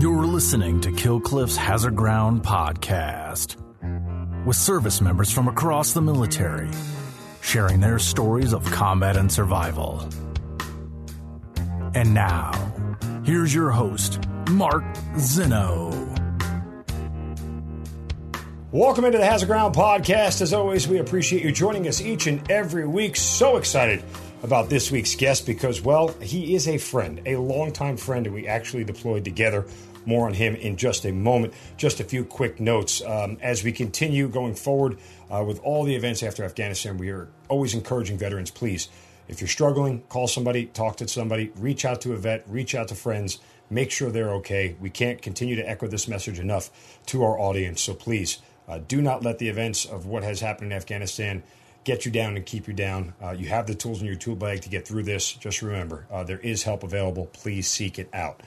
You're listening to Kill Cliff's Hazard Ground podcast with service members from across the military sharing their stories of combat and survival. And now, here's your host, Mark Zeno. Welcome into the Hazard Ground podcast. As always, we appreciate you joining us each and every week. So excited about this week's guest because, well, he is a friend, a longtime friend, and we actually deployed together. More on him in just a moment. Just a few quick notes. Um, as we continue going forward uh, with all the events after Afghanistan, we are always encouraging veterans, please, if you're struggling, call somebody, talk to somebody, reach out to a vet, reach out to friends, make sure they're okay. We can't continue to echo this message enough to our audience. So please, uh, do not let the events of what has happened in Afghanistan get you down and keep you down. Uh, you have the tools in your tool bag to get through this. Just remember, uh, there is help available. Please seek it out.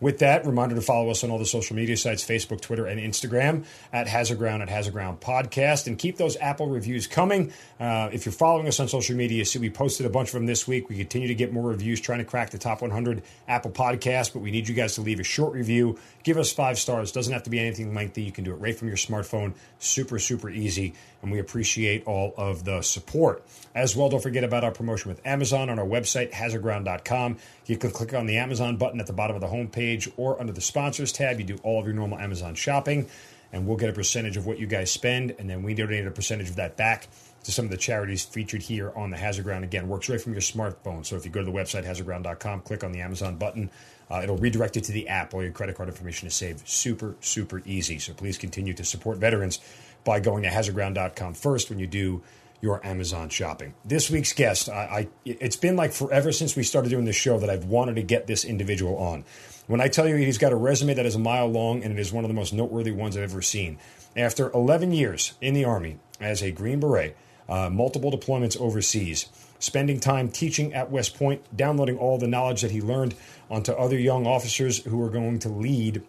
With that, reminder to follow us on all the social media sites Facebook, Twitter, and Instagram at Hazard Ground at Hazard Ground Podcast. And keep those Apple reviews coming. Uh, if you're following us on social media, see we posted a bunch of them this week. We continue to get more reviews, trying to crack the top 100 Apple Podcasts, but we need you guys to leave a short review. Give us five stars. Doesn't have to be anything lengthy. You can do it right from your smartphone. Super, super easy. And we appreciate all of the support. As well, don't forget about our promotion with Amazon on our website, hazardground.com. You can click on the Amazon button at the bottom of the homepage or under the sponsors tab. You do all of your normal Amazon shopping, and we'll get a percentage of what you guys spend, and then we donate a percentage of that back to some of the charities featured here on the Hazard Ground. Again, works right from your smartphone. So if you go to the website, hazardground.com, click on the Amazon button, uh, it'll redirect you to the app. All your credit card information is saved. Super, super easy. So please continue to support veterans by going to hazardground.com first when you do your Amazon shopping. This week's guest, I, I, it's been like forever since we started doing this show that I've wanted to get this individual on. When I tell you he's got a resume that is a mile long and it is one of the most noteworthy ones I've ever seen. After 11 years in the Army as a Green Beret, uh, multiple deployments overseas, spending time teaching at West Point, downloading all the knowledge that he learned onto other young officers who were going to lead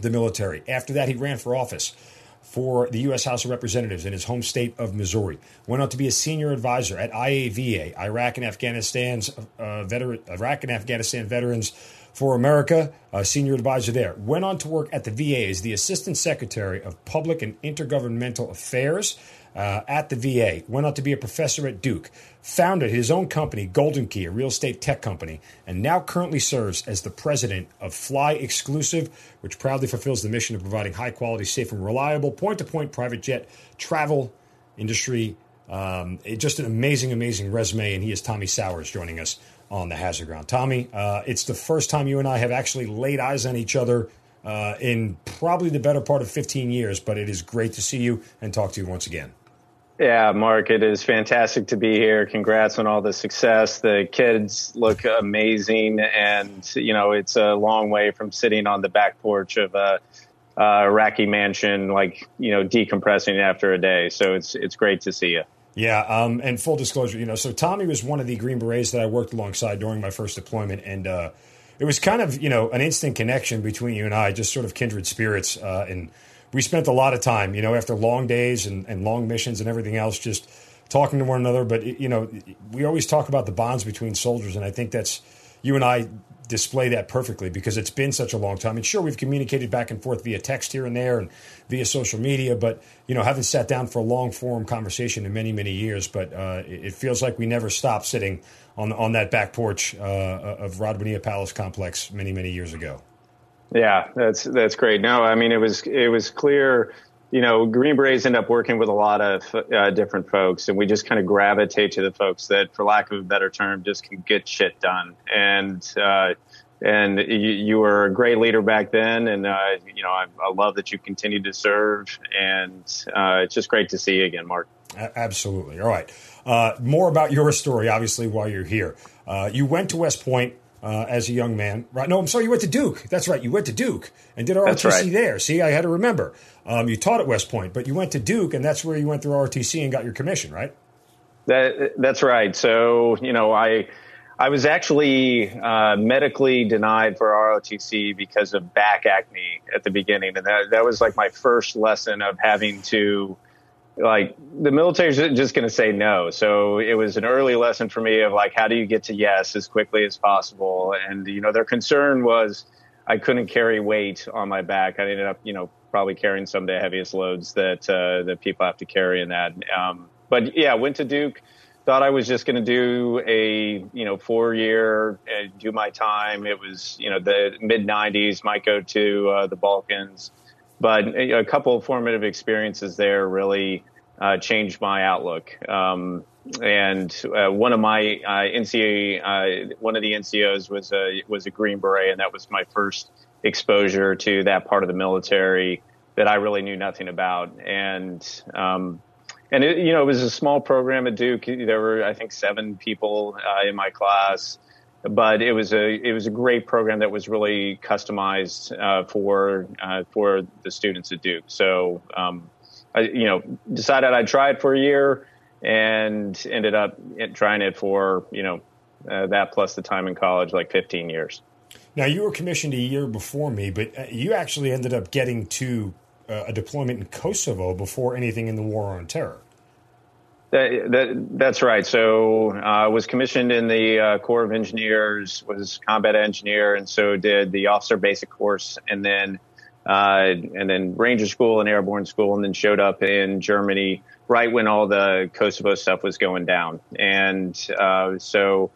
the military. After that, he ran for office for the U.S. House of Representatives in his home state of Missouri. Went on to be a senior advisor at IAVA, Iraq and Afghanistan's uh, veteran, Iraq and Afghanistan Veterans for America, a senior advisor there. Went on to work at the VA as the Assistant Secretary of Public and Intergovernmental Affairs uh, at the VA. Went on to be a professor at Duke. Founded his own company, Golden Key, a real estate tech company, and now currently serves as the president of Fly Exclusive, which proudly fulfills the mission of providing high quality, safe, and reliable point to point private jet travel industry. Um, just an amazing, amazing resume. And he is Tommy Sowers joining us on the Hazard Ground. Tommy, uh, it's the first time you and I have actually laid eyes on each other uh, in probably the better part of 15 years, but it is great to see you and talk to you once again. Yeah, Mark, it is fantastic to be here. Congrats on all the success. The kids look amazing, and you know it's a long way from sitting on the back porch of a, a Iraqi mansion, like you know, decompressing after a day. So it's it's great to see you. Yeah, um, and full disclosure, you know, so Tommy was one of the Green Berets that I worked alongside during my first deployment, and uh, it was kind of you know an instant connection between you and I, just sort of kindred spirits, uh, and we spent a lot of time, you know, after long days and, and long missions and everything else, just talking to one another. But you know, we always talk about the bonds between soldiers, and I think that's you and I display that perfectly because it's been such a long time. And sure, we've communicated back and forth via text here and there and via social media, but you know, haven't sat down for a long form conversation in many, many years. But uh, it feels like we never stopped sitting on on that back porch uh, of Radwaniyah Palace complex many, many years ago. Yeah, that's that's great. No, I mean it was it was clear. You know, Green Berets end up working with a lot of uh, different folks, and we just kind of gravitate to the folks that, for lack of a better term, just can get shit done. And uh, and you, you, were a great leader back then, and uh, you know I, I, love that you continue to serve, and uh, it's just great to see you again, Mark. Absolutely. All right. Uh, more about your story, obviously, while you're here. Uh, you went to West Point uh, as a young man. Right? No, I'm sorry. You went to Duke. That's right. You went to Duke and did ROTC right. there. See, I had to remember. Um, you taught at West Point, but you went to Duke, and that's where you went through ROTC and got your commission, right? That that's right. So you know, I I was actually uh, medically denied for ROTC because of back acne at the beginning, and that that was like my first lesson of having to like the military's just going to say no. So it was an early lesson for me of like, how do you get to yes as quickly as possible? And, you know, their concern was, I couldn't carry weight on my back. I ended up, you know, probably carrying some of the heaviest loads that uh, that people have to carry in that. Um, but yeah, went to Duke. Thought I was just going to do a you know four year and do my time. It was you know the mid '90s. Might go to uh, the Balkans, but a couple of formative experiences there really uh, changed my outlook. Um, and uh, one of my uh, NCA, uh, one of the NCOs was a was a Green Beret, and that was my first exposure to that part of the military that I really knew nothing about. And um, and it, you know, it was a small program at Duke. There were I think seven people uh, in my class, but it was a it was a great program that was really customized uh, for uh, for the students at Duke. So um, I, you know, decided I'd try it for a year and ended up trying it for you know uh, that plus the time in college, like 15 years. Now you were commissioned a year before me, but uh, you actually ended up getting to uh, a deployment in Kosovo before anything in the war on terror. That, that, that's right. So uh, I was commissioned in the uh, Corps of Engineers, was combat engineer, and so did the officer basic course, and then uh, and then Ranger School and Airborne School, and then showed up in Germany right when all the Kosovo stuff was going down. And uh, so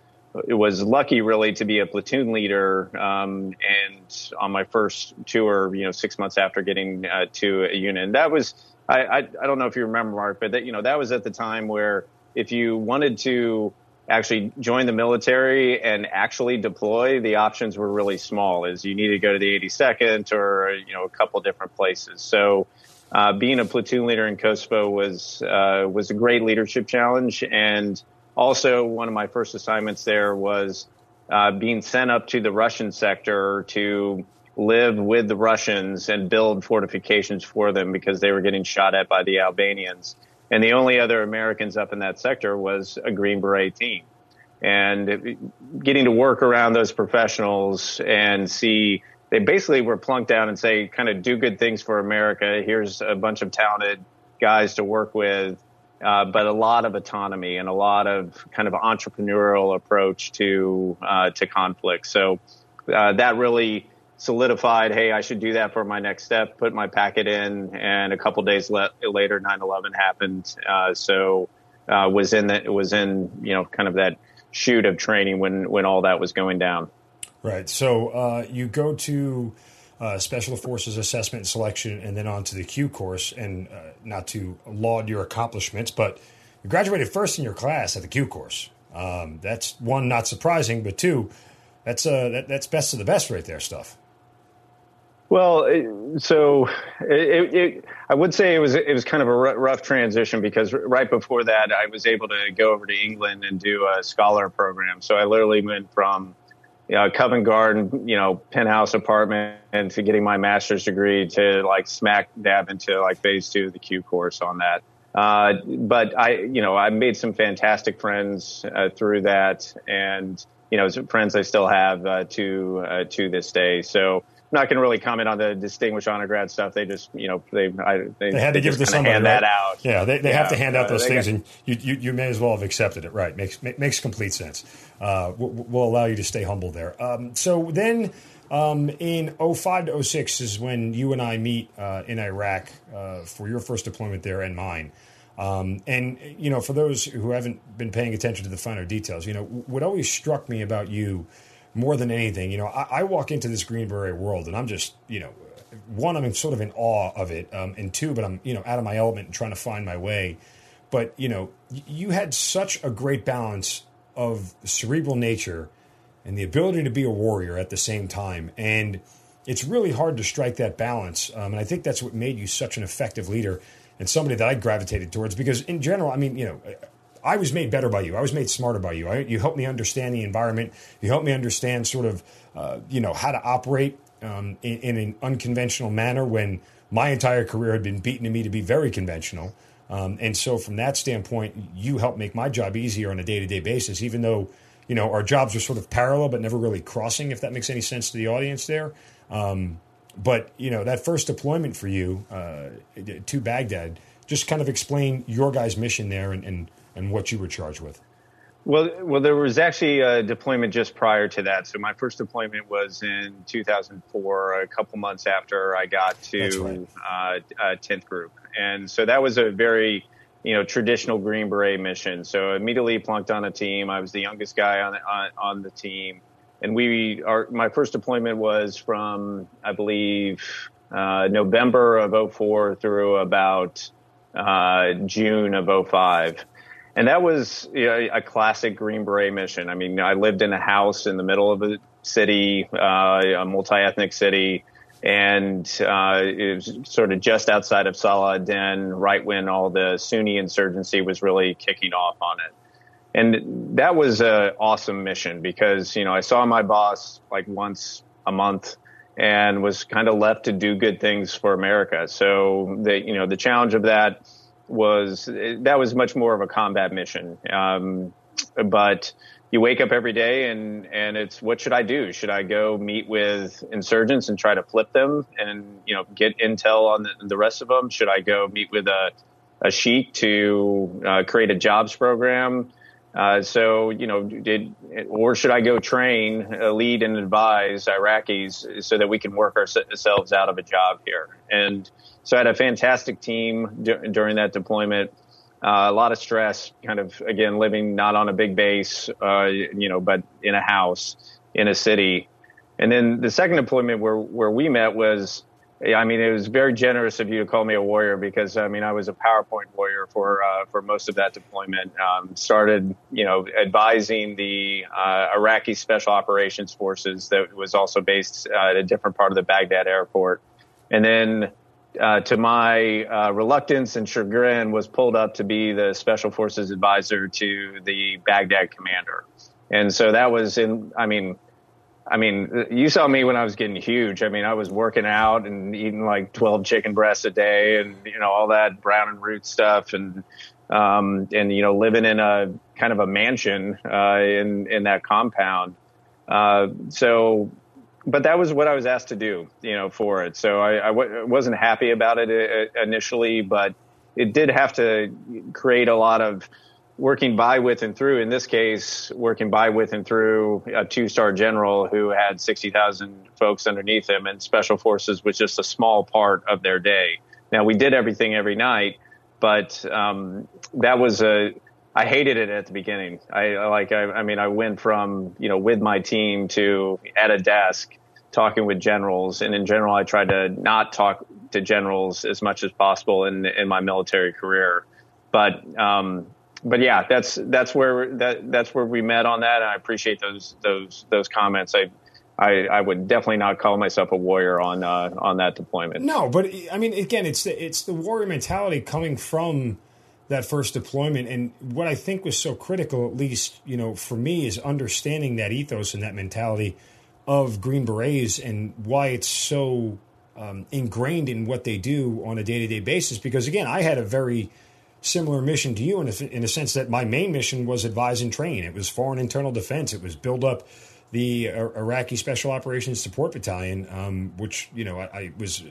it was lucky, really, to be a platoon leader. Um, and on my first tour, you know, six months after getting uh, to a unit, and that was I, I, I don't know if you remember, Mark, but that you know that was at the time where if you wanted to actually join the military and actually deploy, the options were really small. Is you needed to go to the 82nd or you know a couple different places. So uh, being a platoon leader in Kosovo was uh, was a great leadership challenge, and also one of my first assignments there was uh, being sent up to the Russian sector to live with the Russians and build fortifications for them because they were getting shot at by the Albanians. And the only other Americans up in that sector was a Green Beret team. And getting to work around those professionals and see they basically were plunked down and say, kind of do good things for America. Here's a bunch of talented guys to work with, uh, but a lot of autonomy and a lot of kind of entrepreneurial approach to uh, to conflict. So uh, that really solidified. Hey, I should do that for my next step. Put my packet in, and a couple days le- later, 9/11 happened. Uh, so uh, was in that it was in you know kind of that shoot of training when when all that was going down. Right. So uh, you go to uh, Special Forces Assessment and Selection, and then on to the Q course. And uh, not to laud your accomplishments, but you graduated first in your class at the Q course. Um, that's one, not surprising, but two, that's uh, that, that's best of the best right there stuff. Well, so it, it, I would say it was it was kind of a rough transition because right before that I was able to go over to England and do a scholar program. So I literally went from you know, Covent Garden, you know, penthouse apartment and to getting my master's degree to like smack dab into like phase two of the Q course on that. Uh, but I, you know, I made some fantastic friends uh, through that and, you know, friends I still have uh, to, uh, to this day. So, not going to really comment on the distinguished honor grad stuff. They just, you know, they I, they, they, had to give it to somebody. Hand right? that out. Yeah, they, they yeah, have to hand out those things, got, and you, you, you may as well have accepted it. Right, makes makes complete sense. Uh, we'll, we'll, allow you to stay humble there. Um, so then. Um, in 05 to 06 is when you and I meet uh, in Iraq uh, for your first deployment there and mine. Um, and, you know, for those who haven't been paying attention to the finer details, you know, what always struck me about you more than anything, you know, I, I, walk into this Green Beret world and I'm just, you know, one, I'm sort of in awe of it, um, and two, but I'm, you know, out of my element and trying to find my way. But you know, you had such a great balance of cerebral nature and the ability to be a warrior at the same time, and it's really hard to strike that balance. Um, and I think that's what made you such an effective leader and somebody that I gravitated towards. Because in general, I mean, you know, I was made better by you. I was made smarter by you. I, you helped me understand the environment. You helped me understand sort of, uh, you know, how to operate um, in, in, an unconventional manner when my entire career had been beaten to me to be very conventional. Um, and so, from that standpoint, you helped make my job easier on a day to day basis, even though, you know, our jobs are sort of parallel but never really crossing, if that makes any sense to the audience there. Um, but, you know, that first deployment for you uh, to Baghdad, just kind of explain your guys' mission there and, and and what you were charged with. Well, well, there was actually a deployment just prior to that. So my first deployment was in 2004, a couple months after I got to right. uh, uh, 10th Group, and so that was a very you know traditional Green Beret mission. So immediately plunked on a team. I was the youngest guy on the, on, on the team, and we our my first deployment was from I believe uh, November of 04 through about uh, June of 05 and that was you know, a classic Green Beret mission. I mean, I lived in a house in the middle of a city, uh, a multi-ethnic city, and uh, it was sort of just outside of Salah ad-Din, right when all the Sunni insurgency was really kicking off on it. And that was an awesome mission because you know I saw my boss like once a month and was kind of left to do good things for America. So the you know the challenge of that was that was much more of a combat mission. Um, but you wake up every day and and it's what should I do? Should I go meet with insurgents and try to flip them and you know get intel on the, the rest of them? Should I go meet with a a sheik to uh, create a jobs program? Uh, so you know, did or should I go train, uh, lead, and advise Iraqis so that we can work ourselves out of a job here? And so I had a fantastic team d- during that deployment. Uh, a lot of stress, kind of again living not on a big base, uh, you know, but in a house in a city. And then the second deployment where where we met was, I mean, it was very generous of you to call me a warrior because I mean I was a PowerPoint warrior for uh, for most of that deployment. Um, started, you know, advising the uh, Iraqi Special Operations Forces that was also based uh, at a different part of the Baghdad airport, and then uh, to my uh, reluctance and chagrin, was pulled up to be the Special Forces advisor to the Baghdad commander. And so that was in, I mean, I mean, you saw me when I was getting huge. I mean, I was working out and eating like 12 chicken breasts a day and, you know, all that brown and root stuff and, um, and, you know, living in a kind of a mansion, uh, in, in that compound. Uh, so but that was what I was asked to do, you know, for it. So I I w- wasn't happy about it uh, initially, but it did have to create a lot of working by, with, and through. In this case, working by, with, and through a two-star general who had 60,000 folks underneath him, and special forces was just a small part of their day. Now we did everything every night, but um, that was a I hated it at the beginning. I like, I, I, mean, I went from, you know, with my team to at a desk talking with generals. And in general, I tried to not talk to generals as much as possible in, in my military career. But, um, but yeah, that's, that's where, that, that's where we met on that. And I appreciate those, those, those comments. I, I, I, would definitely not call myself a warrior on uh, on that deployment. No, but I mean, again, it's the, it's the warrior mentality coming from that first deployment. And what I think was so critical, at least, you know, for me, is understanding that ethos and that mentality of Green Berets and why it's so um, ingrained in what they do on a day to day basis. Because again, I had a very similar mission to you in a, in a sense that my main mission was advise and train. It was foreign internal defense. It was build up the Iraqi Special Operations Support Battalion, um, which you know I, I was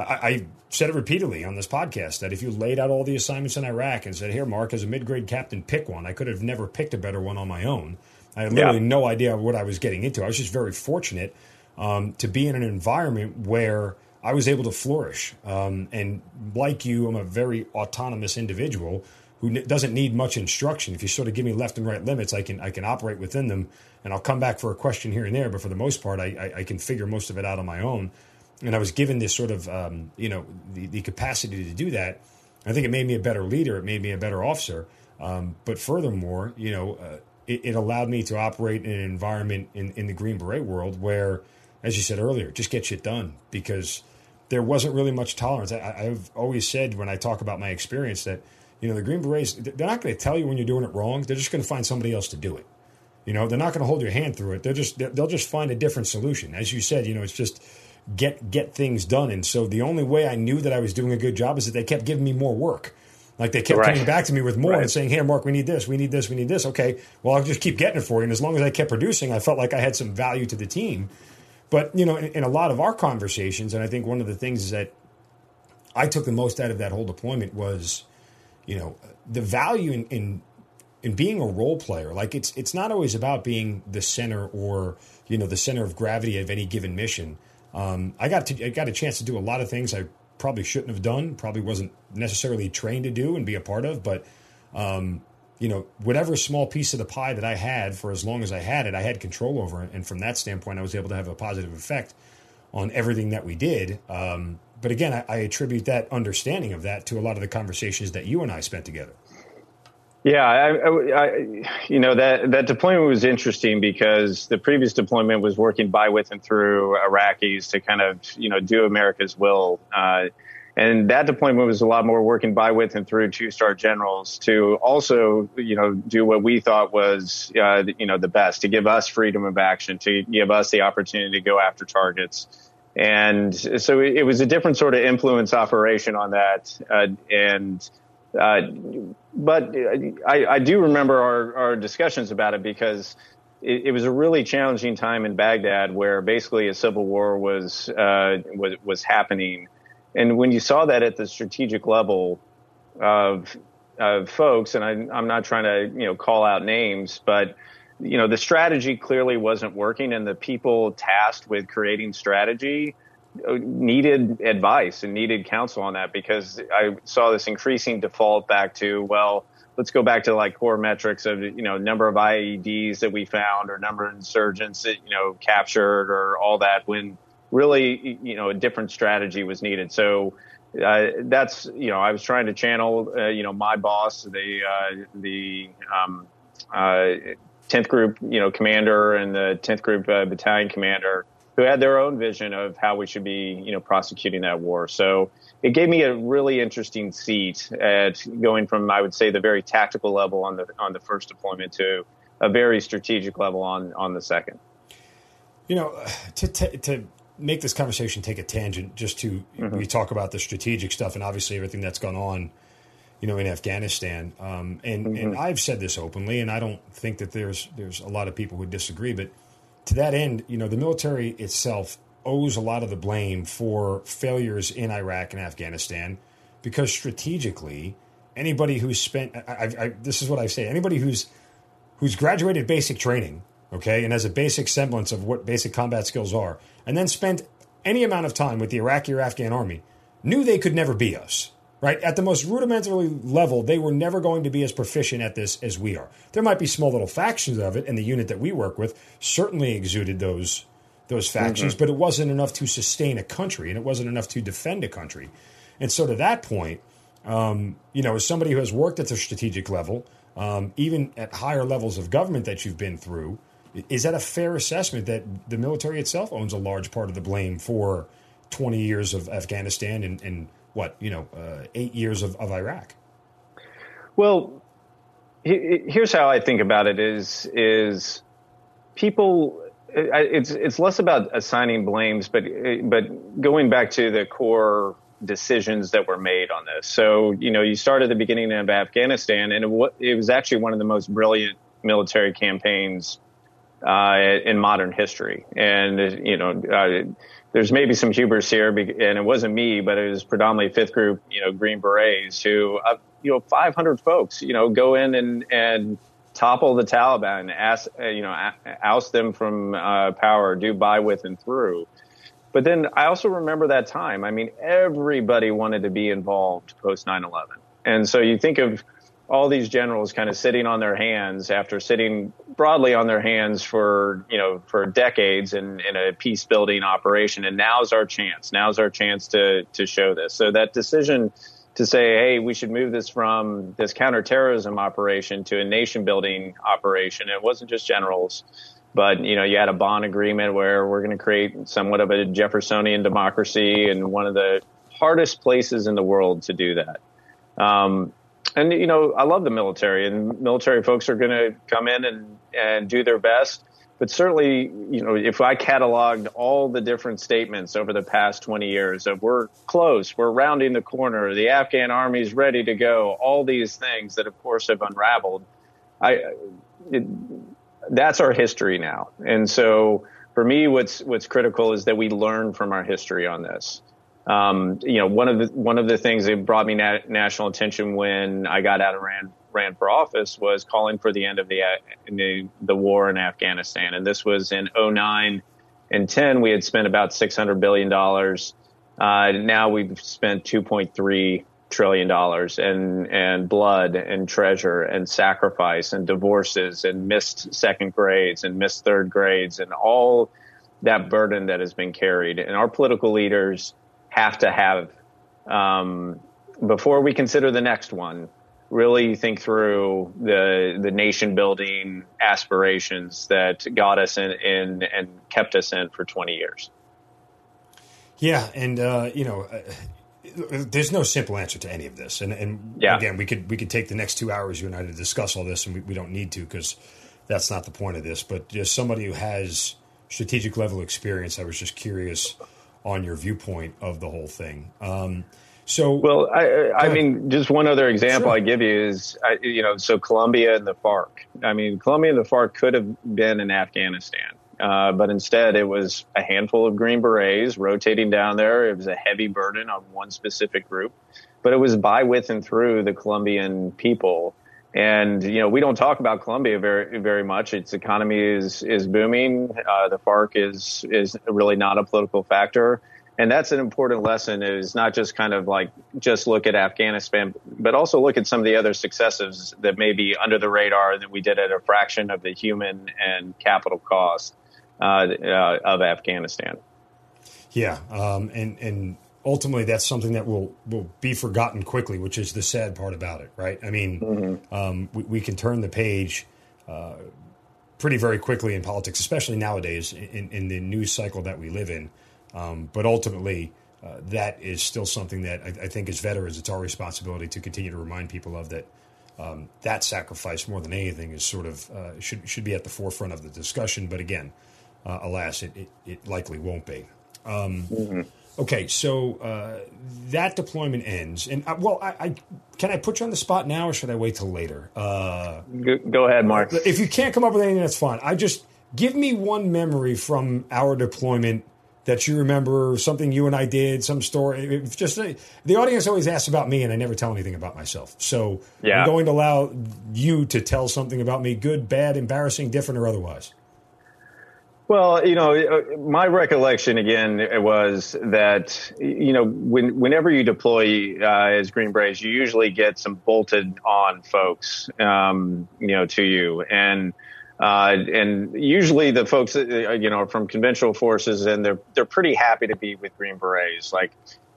I, I, said it repeatedly on this podcast that if you laid out all the assignments in Iraq and said, "Here, Mark, as a mid-grade captain, pick one," I could have never picked a better one on my own. I had literally yeah. no idea what I was getting into. I was just very fortunate um, to be in an environment where I was able to flourish. Um, and like you, I'm a very autonomous individual who doesn't need much instruction. If you sort of give me left and right limits, I can I can operate within them, and I'll come back for a question here and there. But for the most part, I, I, I can figure most of it out on my own and I was given this sort of um, you know the, the, capacity to do that. I think it made me a better leader. It made me a better officer. Um, but furthermore, you know, uh, it, it, allowed me to operate in an environment in, in the Green Beret world where, as you said earlier, just get shit done because there wasn't really much tolerance. I, I've always said when I talk about my experience that you know the Green Berets they're not going to tell you when you're doing it wrong. They're just going to find somebody else to do it. You know, they're not going to hold your hand through it. They're just they'll just find a different solution. As you said, you know, it's just get get things done. And so the only way I knew that I was doing a good job is that they kept giving me more work. Like they kept right. coming back to me with more right. and saying, "Hey, Mark, we need this, we need this, we need this." Okay, well, I'll just keep getting it for you. And as long as I kept producing, I felt like I had some value to the team. But you know, in, in a lot of our conversations, and I think one of the things is that I took the most out of that whole deployment was, you know, the value in, in in being a role player. Like it's it's not always about being the center or you know the center of gravity of any given mission. Um, I got to I got a chance to do a lot of things I probably shouldn't have done. Probably wasn't necessarily trained to do and be a part of, but. Um, you know, whatever small piece of the pie that I had for as long as I had it, I had control over. And from that standpoint, I was able to have a positive effect on everything that we did. Um, but again, I, I, attribute that understanding of that to a lot of the conversations that you and I spent together. Yeah, I, I, you know that that deployment was interesting because the previous deployment was working by, with, and through Iraqis to kind of you know do America's will, uh, and that deployment was a lot more working by, with, and through two star generals to also you know do what we thought was uh, you know the best to give us freedom of action, to give us the opportunity to go after targets. And so it was a different sort of influence operation on that, uh, and uh, but I, I, do remember our, our, discussions about it because it, it, was a really challenging time in Baghdad where basically a civil war was, uh, was, was happening. And when you saw that at the strategic level of, of folks, and I, I'm not trying to, you know, call out names, but, you know, the strategy clearly wasn't working and the people tasked with creating strategy needed advice and needed counsel on that because I saw this increasing default back to, well, let's go back to like core metrics of, you know, number of IEDs that we found or number of insurgents that, you know, captured or all that when really, you know, a different strategy was needed. So, uh, that's, you know, I was trying to channel, uh, you know, my boss, the, uh, the, um, 10th uh, group, you know, commander and the 10th group uh, battalion commander who had their own vision of how we should be, you know, prosecuting that war. So it gave me a really interesting seat at going from, I would say, the very tactical level on the on the first deployment to a very strategic level on on the second. You know, to to, to make this conversation take a tangent, just to mm-hmm. we talk about the strategic stuff and obviously everything that's gone on. You know, in Afghanistan, um, and mm-hmm. and I've said this openly, and I don't think that there's there's a lot of people who disagree, but to that end, you know, the military itself owes a lot of the blame for failures in Iraq and Afghanistan because strategically, anybody who's spent I, I, this is what I say anybody who's who's graduated basic training, okay, and has a basic semblance of what basic combat skills are, and then spent any amount of time with the Iraqi or Afghan army, knew they could never be us right? At the most rudimentary level, they were never going to be as proficient at this as we are. There might be small little factions of it, and the unit that we work with certainly exuded those those factions, mm-hmm. but it wasn't enough to sustain a country, and it wasn't enough to defend a country. And so, to that point, um, you know, as somebody who has worked at the strategic level, um, even at higher levels of government that you've been through, is that a fair assessment that the military itself owns a large part of the blame for 20 years of Afghanistan and, and what you know uh, eight years of, of Iraq. Well, here's how I think about it: is is people. It's it's less about assigning blames, but but going back to the core decisions that were made on this. So you know, you start at the beginning of Afghanistan, and it, it was actually one of the most brilliant military campaigns uh, in modern history. And you know, uh, there's maybe some hubris here, and it wasn't me, but it was predominantly fifth group, you know, Green Berets who, uh, you know, 500 folks, you know, go in and and topple the Taliban, ask, uh, you know, oust them from uh, power, do by, with, and through. But then I also remember that time. I mean, everybody wanted to be involved post 9/11, and so you think of all these generals kind of sitting on their hands after sitting broadly on their hands for you know for decades in, in a peace building operation. And now's our chance. Now's our chance to to show this. So that decision to say hey we should move this from this counterterrorism operation to a nation building operation. It wasn't just generals but you know you had a Bonn agreement where we're going to create somewhat of a jeffersonian democracy and one of the hardest places in the world to do that. Um, and you know, I love the military, and military folks are going to come in and and do their best. But certainly, you know, if I cataloged all the different statements over the past 20 years of we're close, we're rounding the corner, the Afghan army's ready to go, all these things that, of course, have unraveled, I, it, that's our history now. And so, for me, what's what's critical is that we learn from our history on this. Um, you know, one of the one of the things that brought me na- national attention when I got out of Rand ran for office was calling for the end of the the, the war in Afghanistan, and this was in 09 and 10. We had spent about 600 billion dollars. Uh, now we've spent 2.3 trillion dollars and and blood and treasure and sacrifice and divorces and missed second grades and missed third grades and all that burden that has been carried. And our political leaders have to have um, before we consider the next one. Really think through the the nation building aspirations that got us in, in and kept us in for 20 years. Yeah, and uh, you know, uh, there's no simple answer to any of this. And, and yeah. again, we could we could take the next two hours you and I to discuss all this, and we, we don't need to because that's not the point of this. But just somebody who has strategic level experience, I was just curious on your viewpoint of the whole thing. Um, so, well, I, I mean, just one other example sure. I give you is, you know, so Colombia and the FARC. I mean, Colombia and the FARC could have been in Afghanistan. Uh, but instead, it was a handful of Green Berets rotating down there. It was a heavy burden on one specific group, but it was by, with, and through the Colombian people. And you know, we don't talk about Colombia very very much. Its economy is is booming. Uh, the FARC is is really not a political factor, and that's an important lesson. Is not just kind of like just look at Afghanistan, but also look at some of the other successes that may be under the radar that we did at a fraction of the human and capital cost uh, uh, of Afghanistan. Yeah, um, and and ultimately that's something that will will be forgotten quickly, which is the sad part about it, right? I mean, mm-hmm. um, we, we, can turn the page uh, pretty very quickly in politics, especially nowadays in, in the news cycle that we live in. Um, but ultimately, uh, that is still something that I, I, think as veterans, it's our responsibility to continue to remind people of that. Um, that sacrifice, more than anything, is sort of uh, should should be at the forefront of the discussion. But again, uh, alas, it, it, it, likely won't be. Um, mm-hmm. Okay, so uh, that deployment ends, and uh, well, I, I, can I put you on the spot now, or should I wait till later? Uh, go, go, ahead, Mark. If you can't come up with anything, that's fine. I just give me one memory from our deployment that you remember, something you and I did, some story. Just uh, the audience always asks about me, and I never tell anything about myself. So yeah. I'm going to allow you to tell something about me, good, bad, embarrassing, different, or otherwise. Well, you know, uh, my recollection again was that you know when whenever you deploy uh, as Green Berets, you usually get some bolted on folks, um, you know, to you, and uh, and usually the folks, uh, you know, from conventional forces, and they're they're pretty happy to be with Green Berets. Like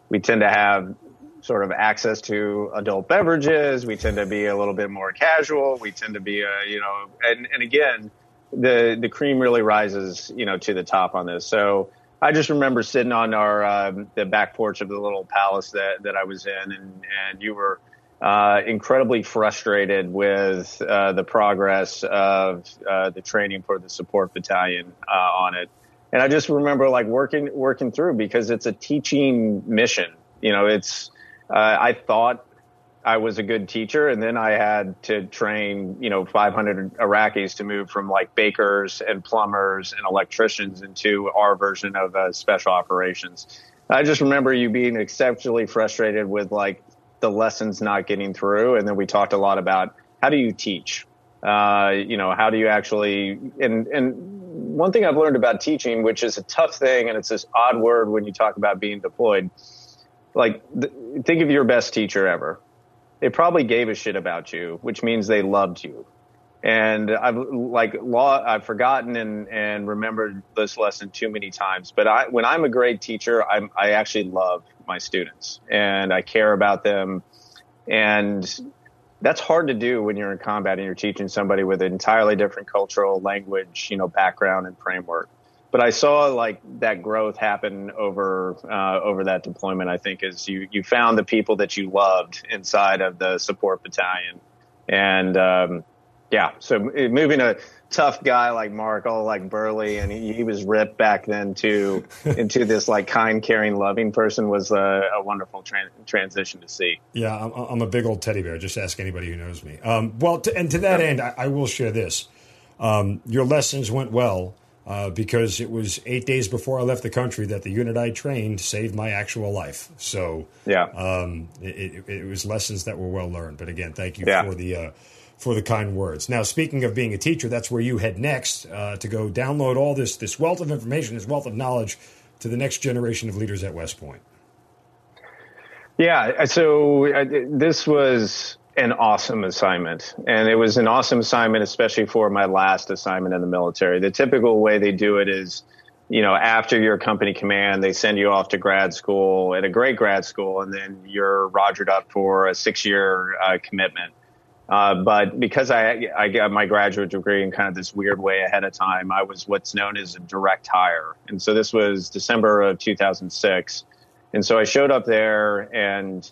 we tend to have sort of access to adult beverages. We tend to be a little bit more casual. We tend to be, uh, you know, and and again the the cream really rises, you know, to the top on this. So I just remember sitting on our um, the back porch of the little palace that that I was in, and and you were uh, incredibly frustrated with uh, the progress of uh, the training for the support battalion uh, on it. And I just remember like working working through because it's a teaching mission. You know, it's uh, I thought I was a good teacher, and then I had to train, you know, 500 Iraqis to move from like bakers and plumbers and electricians into our version of uh, special operations. I just remember you being exceptionally frustrated with like the lessons not getting through, and then we talked a lot about how do you teach. Uh, you know, how do you actually and and one thing I've learned about teaching, which is a tough thing, and it's this odd word when you talk about being deployed. Like, th- think of your best teacher ever they probably gave a shit about you, which means they loved you. And I've like law, I've forgotten and, and remembered this lesson too many times. But I, when I'm a great teacher, I'm, I actually love my students and I care about them. And that's hard to do when you're in combat and you're teaching somebody with an entirely different cultural language, you know, background and framework but I saw like that growth happen over uh, over that deployment. I think as you you found the people that you loved inside of the support battalion, and um, yeah, so moving a tough guy like Mark, all like burly, and he, he was ripped back then to into this like kind, caring, loving person was a, a wonderful tra- transition to see. Yeah, I'm, I'm, a big old teddy bear. Just ask anybody who knows me. Um, well, to, and to that end, I, I, will share this. Um, your lessons went well uh, because it was eight days before I left the country that the unit I trained saved my actual life. So yeah, um, it, it, it, was lessons that were well learned. But again, thank you yeah. for the uh, for the kind words. Now, speaking of being a teacher, that's where you head next uh, to go download all this this wealth of information, this wealth of knowledge to the next generation of leaders at West Point. Yeah, so uh, this was an awesome assignment. And it was an awesome assignment, especially for my last assignment in the military. The typical way they do it is, you know, after your company command, they send you off to grad school at a great grad school, and then you're rogered up for a six year uh, commitment. Uh, but because I, I got my graduate degree in kind of this weird way ahead of time, I was what's known as a direct hire. And so this was December of 2006. And so I showed up there and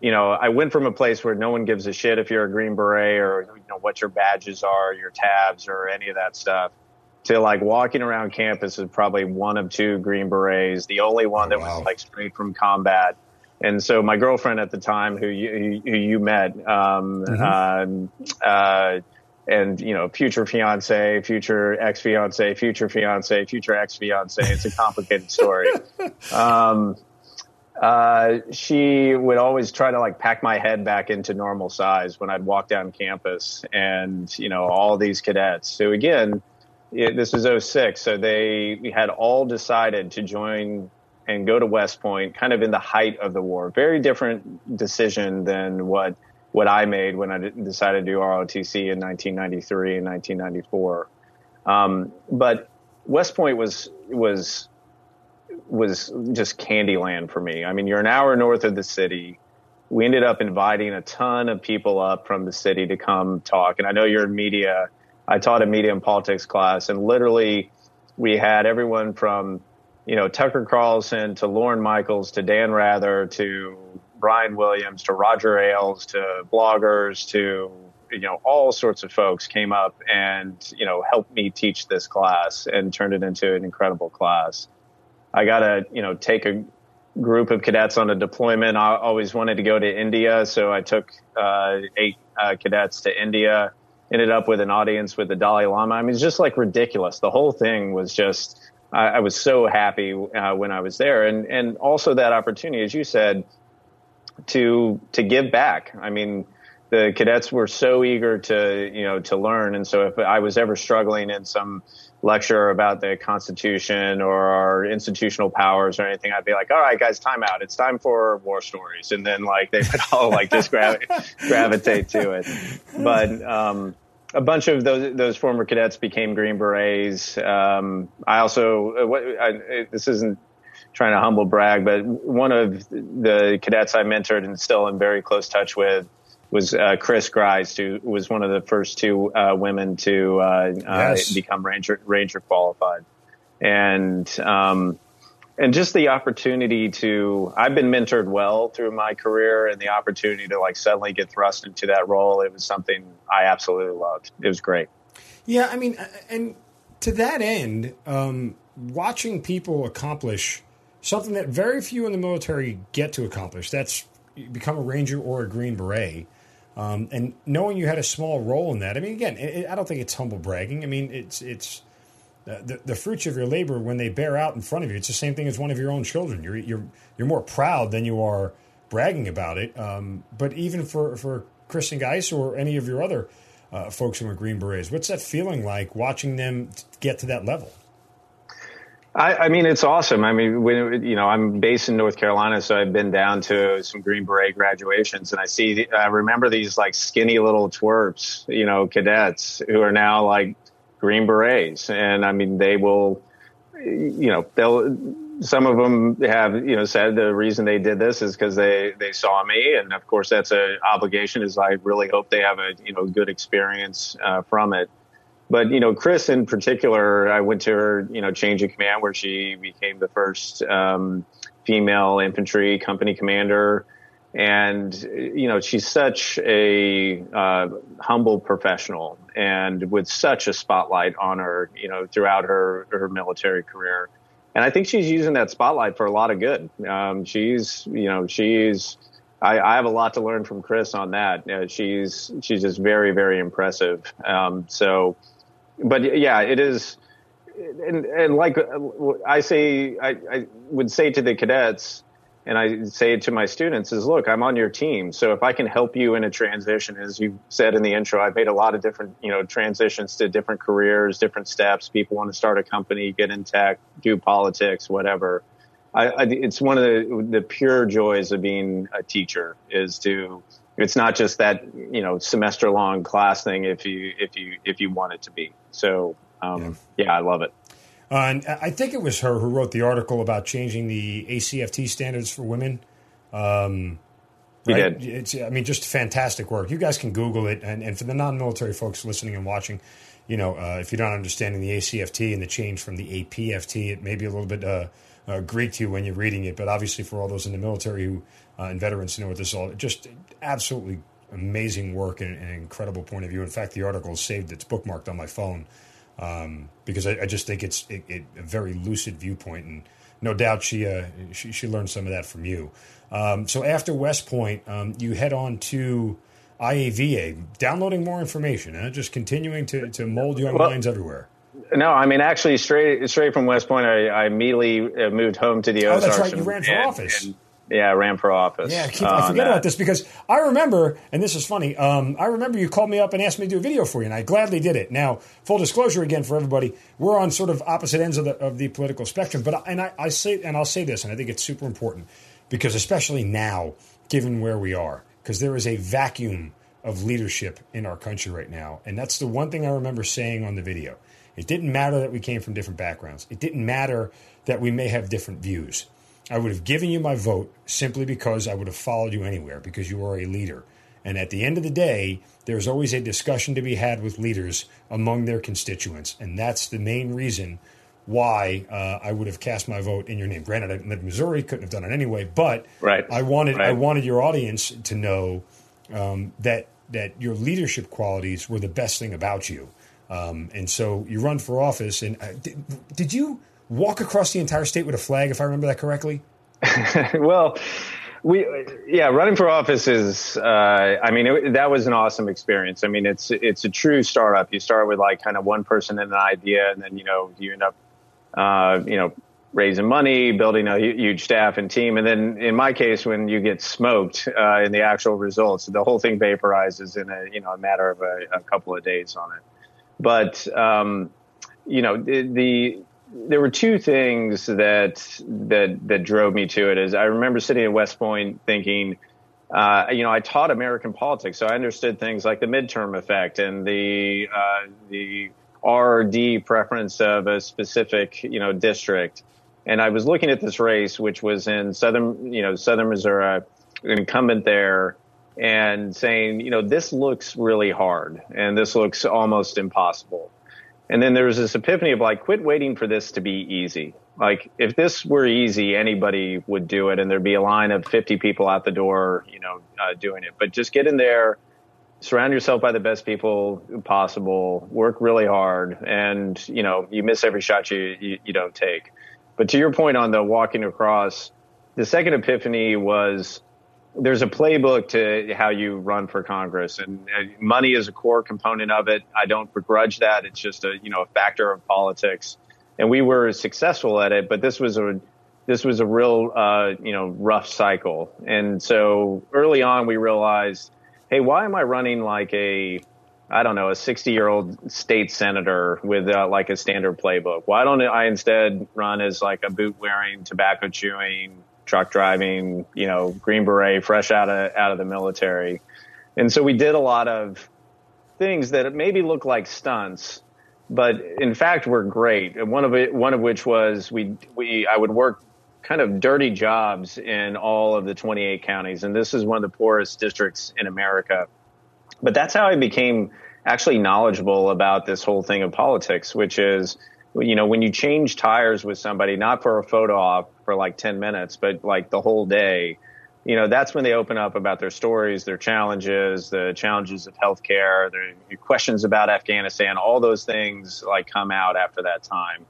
you know, I went from a place where no one gives a shit if you're a Green Beret or you know what your badges are, your tabs, or any of that stuff, to like walking around campus is probably one of two Green Berets, the only one that wow. was like straight from combat. And so my girlfriend at the time, who you, who you met, um, mm-hmm. uh, uh, and you know, future fiance, future ex fiance, future fiance, future ex fiance. It's a complicated story. um, uh, she would always try to like pack my head back into normal size when I'd walk down campus and, you know, all these cadets. So again, it, this was 06. So they had all decided to join and go to West Point kind of in the height of the war. Very different decision than what, what I made when I decided to do ROTC in 1993 and 1994. Um, but West Point was, was was just Candyland for me. I mean, you're an hour north of the city. We ended up inviting a ton of people up from the city to come talk. And I know you're in media. I taught a media and politics class, and literally, we had everyone from, you know, Tucker Carlson to Lorne Michaels to Dan Rather to Brian Williams to Roger Ailes to bloggers to you know all sorts of folks came up and you know helped me teach this class and turned it into an incredible class. I got to, you know, take a group of cadets on a deployment. I always wanted to go to India, so I took uh, eight uh, cadets to India. Ended up with an audience with the Dalai Lama. I mean, it's just like ridiculous. The whole thing was just. I, I was so happy uh, when I was there, and and also that opportunity, as you said, to to give back. I mean, the cadets were so eager to you know to learn, and so if I was ever struggling in some lecture about the Constitution or our institutional powers or anything, I'd be like, "All right, guys, time out. It's time for war stories," and then like they would all like just gravi- gravitate to it. But um, a bunch of those those former cadets became Green Berets. Um, I also uh, what, I, this isn't trying to humble brag, but one of the cadets I mentored and still in very close touch with was uh, Chris Griest, who was one of the first two uh, women to uh, uh yes. become ranger ranger qualified, and um, and just the opportunity to I've been mentored well through my career, and the opportunity to like suddenly get thrust into that role, it was something I absolutely loved. It was great. Yeah, I mean, and to that end, um, watching people accomplish something that very few in the military get to accomplish. That's become a ranger or a green beret um, and knowing you had a small role in that, I mean, again, it, I don't think it's humble bragging. I mean, it's it's uh, the, the fruits of your labor when they bear out in front of you. It's the same thing as one of your own children. You're you're you're more proud than you are bragging about it. Um, but even for for and Griest or any of your other uh, folks who are Green Berets, what's that feeling like watching them get to that level? I, I, mean, it's awesome. I mean, when, you know, I'm based in North Carolina, so I've been down to some Green Beret graduations, and I see, I remember these like skinny little twerps, you know, cadets who are now like Green Berets, and I mean, they will, you know, they'll. Some of them have, you know, said the reason they did this is because they they saw me, and of course that's an obligation. Is I really hope they have a you know good experience uh, from it. But you know, Chris in particular, I went to her, you know, change of command where she became the first um, female infantry company commander, and you know, she's such a uh, humble professional and with such a spotlight on her, you know, throughout her her military career. And I think she's using that spotlight for a lot of good. Um, she's, you know, she's. I, I, have a lot to learn from Chris on that. Uh, she's she's just very very impressive. Um, so but yeah, it is. and, and like I say, I, I would say to the cadets, and I say to my students is, look, I'm on your team. So if I can help you in a transition, as you said in the intro, I've made a lot of different, you know, transitions to different careers, different steps. People want to start a company, get in tech, do politics, whatever. I, I, it's one of the, the pure joys of being a teacher is to, it's not just that, you know, semester long class thing if you, if you, if you want it to be. So, um, yeah. yeah, I love it. Uh, and I think it was her who wrote the article about changing the ACFT standards for women. Um, right? did. It's, I mean, just fantastic work. You guys can Google it. And, and for the non military folks listening and watching, you know, uh, if you're not understanding the ACFT and the change from the APFT, it may be a little bit uh, uh, Greek to you when you're reading it. But obviously, for all those in the military who uh, and veterans you know what this is all, just absolutely amazing work and an incredible point of view. In fact, the article is saved; it's bookmarked on my phone um, because I, I, just think it's it, it, a very lucid viewpoint, and no doubt she uh, she, she, learned some of that from you. Um, so after West Point, um, you head on to IAVA, downloading more information, huh? just continuing to, to mold young well, minds everywhere. No, I mean actually straight straight from West Point, I, I immediately uh, moved home to the Ozarks. Oh, that's right. You ran for and, office. And, yeah, I ran for office. Yeah, I, keep, I forget about this because I remember, and this is funny. Um, I remember you called me up and asked me to do a video for you, and I gladly did it. Now, full disclosure again for everybody, we're on sort of opposite ends of the of the political spectrum. But and I, I say, and I'll say this, and I think it's super important because especially now, given where we are, because there is a vacuum of leadership in our country right now, and that's the one thing I remember saying on the video. It didn't matter that we came from different backgrounds. It didn't matter that we may have different views I would have given you my vote simply because I would have followed you anywhere because you are a leader. And at the end of the day, there's always a discussion to be had with leaders among their constituents. And that's the main reason why uh, I would have cast my vote in your name. Granted, I lived in Missouri, couldn't have done it anyway, but right. I wanted right. I wanted your audience to know um, that that your leadership qualities were the best thing about you. Um, and so you run for office, and uh, did, did you walk across the entire state with a flag, if I remember that correctly? well, we yeah, running for office is. Uh, I mean, it, that was an awesome experience. I mean, it's it's a true startup. You start with like kind of one person and an idea, and then you know you end up, uh, you know, raising money, building a huge staff and team, and then in my case, when you get smoked uh, in the actual results, the whole thing vaporizes in a you know a matter of a, a couple of days on it. But um, you know the, the there were two things that that that drove me to it. Is I remember sitting at West Point thinking, uh, you know, I taught American politics, so I understood things like the midterm effect and the uh, the RD preference of a specific you know district. And I was looking at this race, which was in southern you know southern Missouri, incumbent there, and saying, you know, this looks really hard and this looks almost impossible. And then there was this epiphany of like, quit waiting for this to be easy. Like, if this were easy, anybody would do it, and there'd be a line of 50 people out the door, you know, uh, doing it. But just get in there, surround yourself by the best people possible, work really hard, and you know, you miss every shot you, you, you don't take. But to your point on the walking across, the second epiphany was there's a playbook to how you run for Congress, and money is a core component of it. I don't begrudge that; it's just a you know a factor of politics, and we were successful at it. But this was a this was a real uh, you know rough cycle, and so early on we realized, hey, why am I running like a I don't know, a 60 year old state senator with uh, like a standard playbook. Why don't I instead run as like a boot wearing, tobacco chewing, truck driving, you know, Green Beret, fresh out of out of the military, and so we did a lot of things that maybe look like stunts, but in fact were great. And one of it, one of which was we we I would work kind of dirty jobs in all of the 28 counties, and this is one of the poorest districts in America. But that's how I became actually knowledgeable about this whole thing of politics, which is you know, when you change tires with somebody, not for a photo op for like 10 minutes, but like the whole day, you know, that's when they open up about their stories, their challenges, the challenges of healthcare, their questions about Afghanistan, all those things like come out after that time.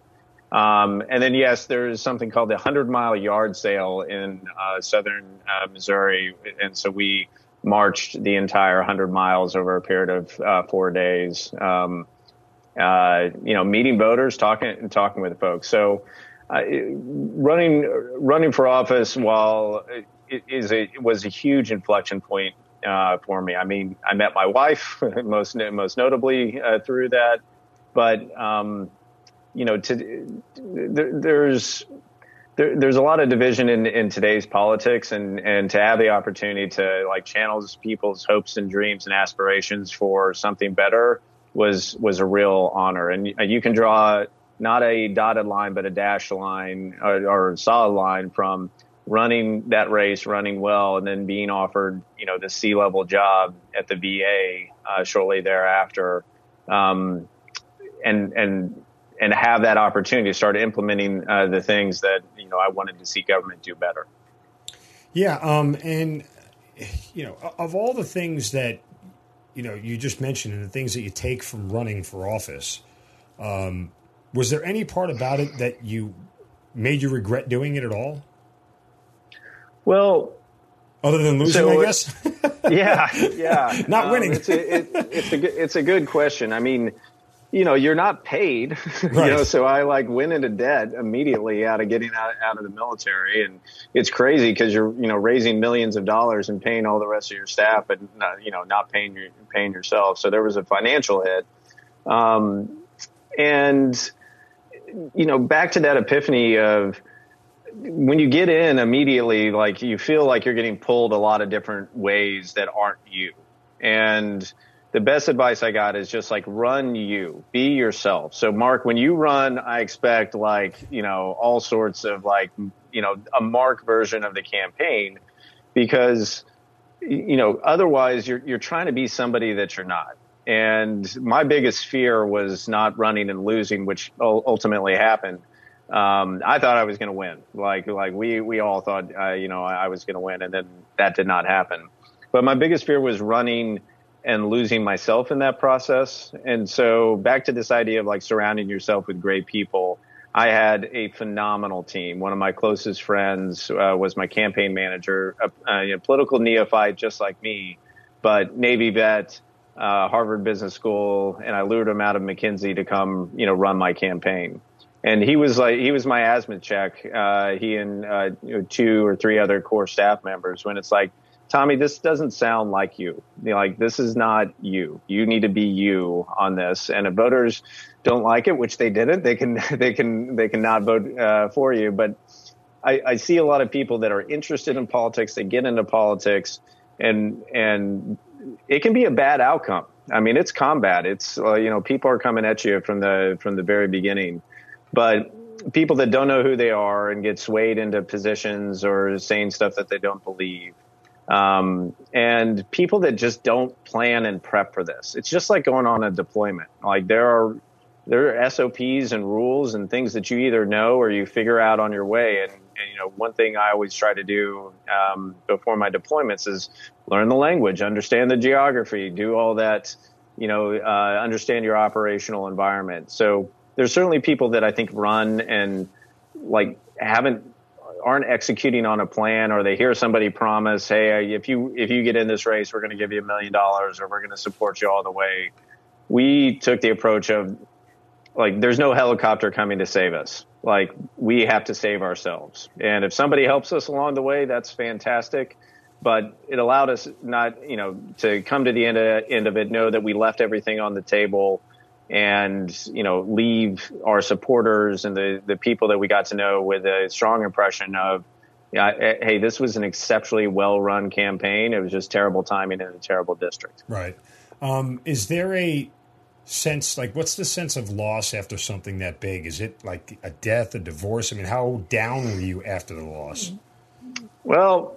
Um, and then, yes, there's something called the 100 mile yard sale in uh, southern uh, Missouri. And so we marched the entire 100 miles over a period of uh, four days. Um, uh, you know, meeting voters, talking and talking with folks. So, running running for office while it is a was a huge inflection point uh, for me. I mean, I met my wife most most notably uh, through that, but um, you know, to, there, there's there, there's a lot of division in, in today's politics, and and to have the opportunity to like channel people's hopes and dreams and aspirations for something better was was a real honor. And you can draw not a dotted line, but a dashed line or, or a solid line from running that race, running well, and then being offered, you know, the C level job at the VA uh, shortly thereafter, um, and and and have that opportunity to start implementing uh, the things that you know I wanted to see government do better. Yeah, um, and you know, of all the things that you know you just mentioned and the things that you take from running for office, um, was there any part about it that you made you regret doing it at all? Well, other than losing, so, I guess. yeah, yeah. Not um, winning. It's a, it, it's a it's a good question. I mean, you know, you're not paid, right. you know, so I like went into debt immediately out of getting out, out of the military. And it's crazy because you're, you know, raising millions of dollars and paying all the rest of your staff, but not, you know, not paying your, paying yourself. So there was a financial hit. Um, and, you know, back to that epiphany of, when you get in immediately, like you feel like you're getting pulled a lot of different ways that aren't you. And the best advice I got is just like run you, be yourself. So Mark, when you run, I expect like, you know, all sorts of like, you know, a Mark version of the campaign because, you know, otherwise you're, you're trying to be somebody that you're not. And my biggest fear was not running and losing, which ultimately happened um, I thought I was going to win. Like, like we, we all thought, uh, you know, I, I was going to win and then that did not happen. But my biggest fear was running and losing myself in that process. And so back to this idea of like surrounding yourself with great people. I had a phenomenal team. One of my closest friends uh, was my campaign manager, a, a, political neophyte just like me, but Navy vet, uh, Harvard Business School, and I lured him out of McKinsey to come, you know, run my campaign and he was like he was my asthma check. Uh, he and uh, you know, two or three other core staff members. When it's like, Tommy, this doesn't sound like you. you like this is not you. You need to be you on this. And if voters don't like it, which they didn't, they can they can they can not vote uh, for you. But I, I see a lot of people that are interested in politics. They get into politics, and and it can be a bad outcome. I mean, it's combat. It's uh, you know people are coming at you from the from the very beginning. But people that don't know who they are and get swayed into positions or saying stuff that they don't believe. Um, and people that just don't plan and prep for this. It's just like going on a deployment. Like there are there are SOPs and rules and things that you either know or you figure out on your way. And, and you know, one thing I always try to do um, before my deployments is learn the language, understand the geography, do all that. You know, uh, understand your operational environment. So there's certainly people that I think run and like haven't aren't executing on a plan or they hear somebody promise, hey, if you if you get in this race, we're going to give you a million dollars or we're going to support you all the way. We took the approach of like there's no helicopter coming to save us. Like we have to save ourselves. And if somebody helps us along the way, that's fantastic. But it allowed us not, you know, to come to the end of, end of it, know that we left everything on the table and you know leave our supporters and the the people that we got to know with a strong impression of yeah, hey, this was an exceptionally well run campaign. It was just terrible timing in a terrible district. Right. Um, is there a sense like what's the sense of loss after something that big? Is it like a death, a divorce? I mean, how down were you after the loss? Well,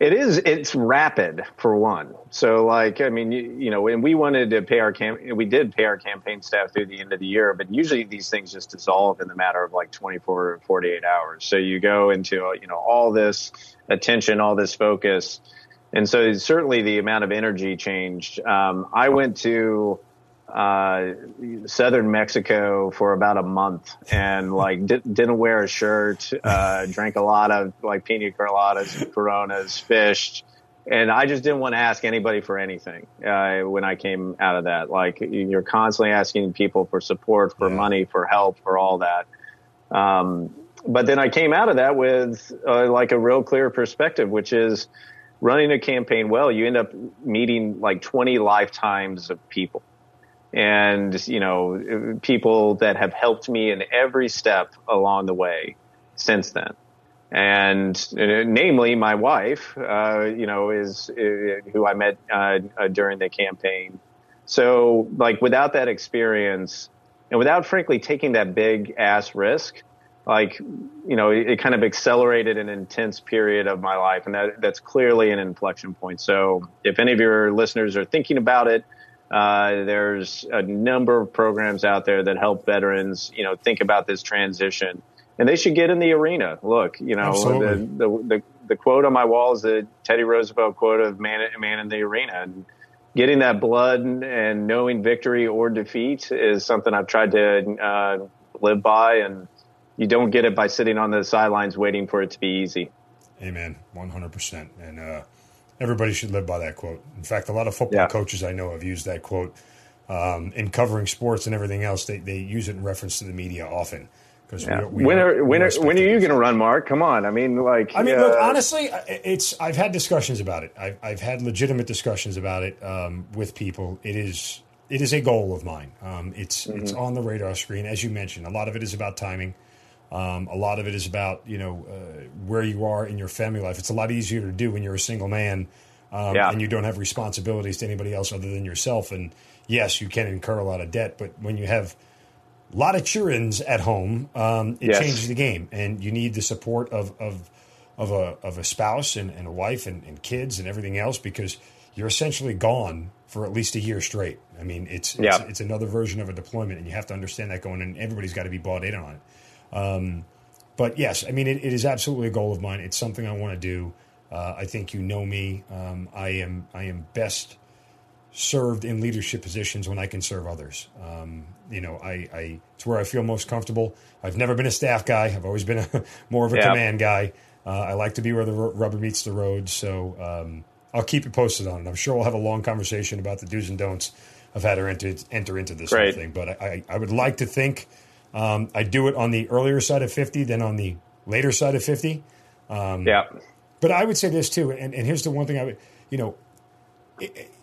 it is. It's rapid for one. So, like, I mean, you, you know, and we wanted to pay our camp, we did pay our campaign staff through the end of the year, but usually these things just dissolve in the matter of like 24 or 48 hours. So you go into, you know, all this attention, all this focus. And so certainly the amount of energy changed. Um, I went to, uh, southern Mexico for about a month and like di- didn't wear a shirt, uh, drank a lot of like pina coladas, coronas, fished, and I just didn't want to ask anybody for anything uh, when I came out of that. Like you're constantly asking people for support, for yeah. money, for help, for all that. Um, but then I came out of that with uh, like a real clear perspective, which is running a campaign well. You end up meeting like 20 lifetimes of people, and you know people that have helped me in every step along the way since then and uh, namely my wife, uh, you know, is uh, who I met uh, uh, during the campaign. So, like, without that experience, and without frankly taking that big ass risk, like, you know, it, it, kind of accelerated an intense period of my life, and that that's clearly an inflection point. So, if any of your listeners are thinking about it. Uh, there's a number of programs out there that help veterans, you know, think about this transition and they should get in the arena. Look, you know, the, the, the, the, quote on my wall is the Teddy Roosevelt quote of man, man in the arena. And getting that blood and knowing victory or defeat is something I've tried to uh, live by. And you don't get it by sitting on the sidelines waiting for it to be easy. Amen. 100%. And uh, everybody should live by that quote. In fact, a lot of football yeah. coaches I know have used that quote um, in covering sports and everything else. They, they use it in reference to the media often. Because yeah. we, we when are, when, are, when are you going to run, Mark? Come on. I mean, like. I mean, uh, look. Honestly, it's. I've had discussions about it. I've, I've had legitimate discussions about it um, with people. It is. It is a goal of mine. Um, it's. Mm-hmm. It's on the radar screen, as you mentioned. A lot of it is about timing. Um, a lot of it is about you know uh, where you are in your family life. It's a lot easier to do when you're a single man um, yeah. and you don't have responsibilities to anybody else other than yourself. And yes, you can incur a lot of debt, but when you have a lot of children's at home, um, it yes. changes the game, and you need the support of of of a of a spouse and, and a wife and, and, kids and everything else because you're essentially gone for at least a year straight. I mean, it's it's, yeah. it's another version of a deployment, and you have to understand that going in. Everybody's got to be bought in on it. Um, but yes, I mean, it, it is absolutely a goal of mine. It's something I want to do. Uh, I think you know me. Um, I am I am best served in leadership positions when I can serve others. Um, you know, I, I, it's where I feel most comfortable. I've never been a staff guy. I've always been a, more of a yeah. command guy. Uh, I like to be where the rubber meets the road. So um, I'll keep you posted on it. I'm sure we'll have a long conversation about the do's and don'ts of how to enter, enter into this thing. But I, I, would like to think um, I do it on the earlier side of 50 than on the later side of 50. Um, yeah. But I would say this too, and, and here's the one thing I would, you know,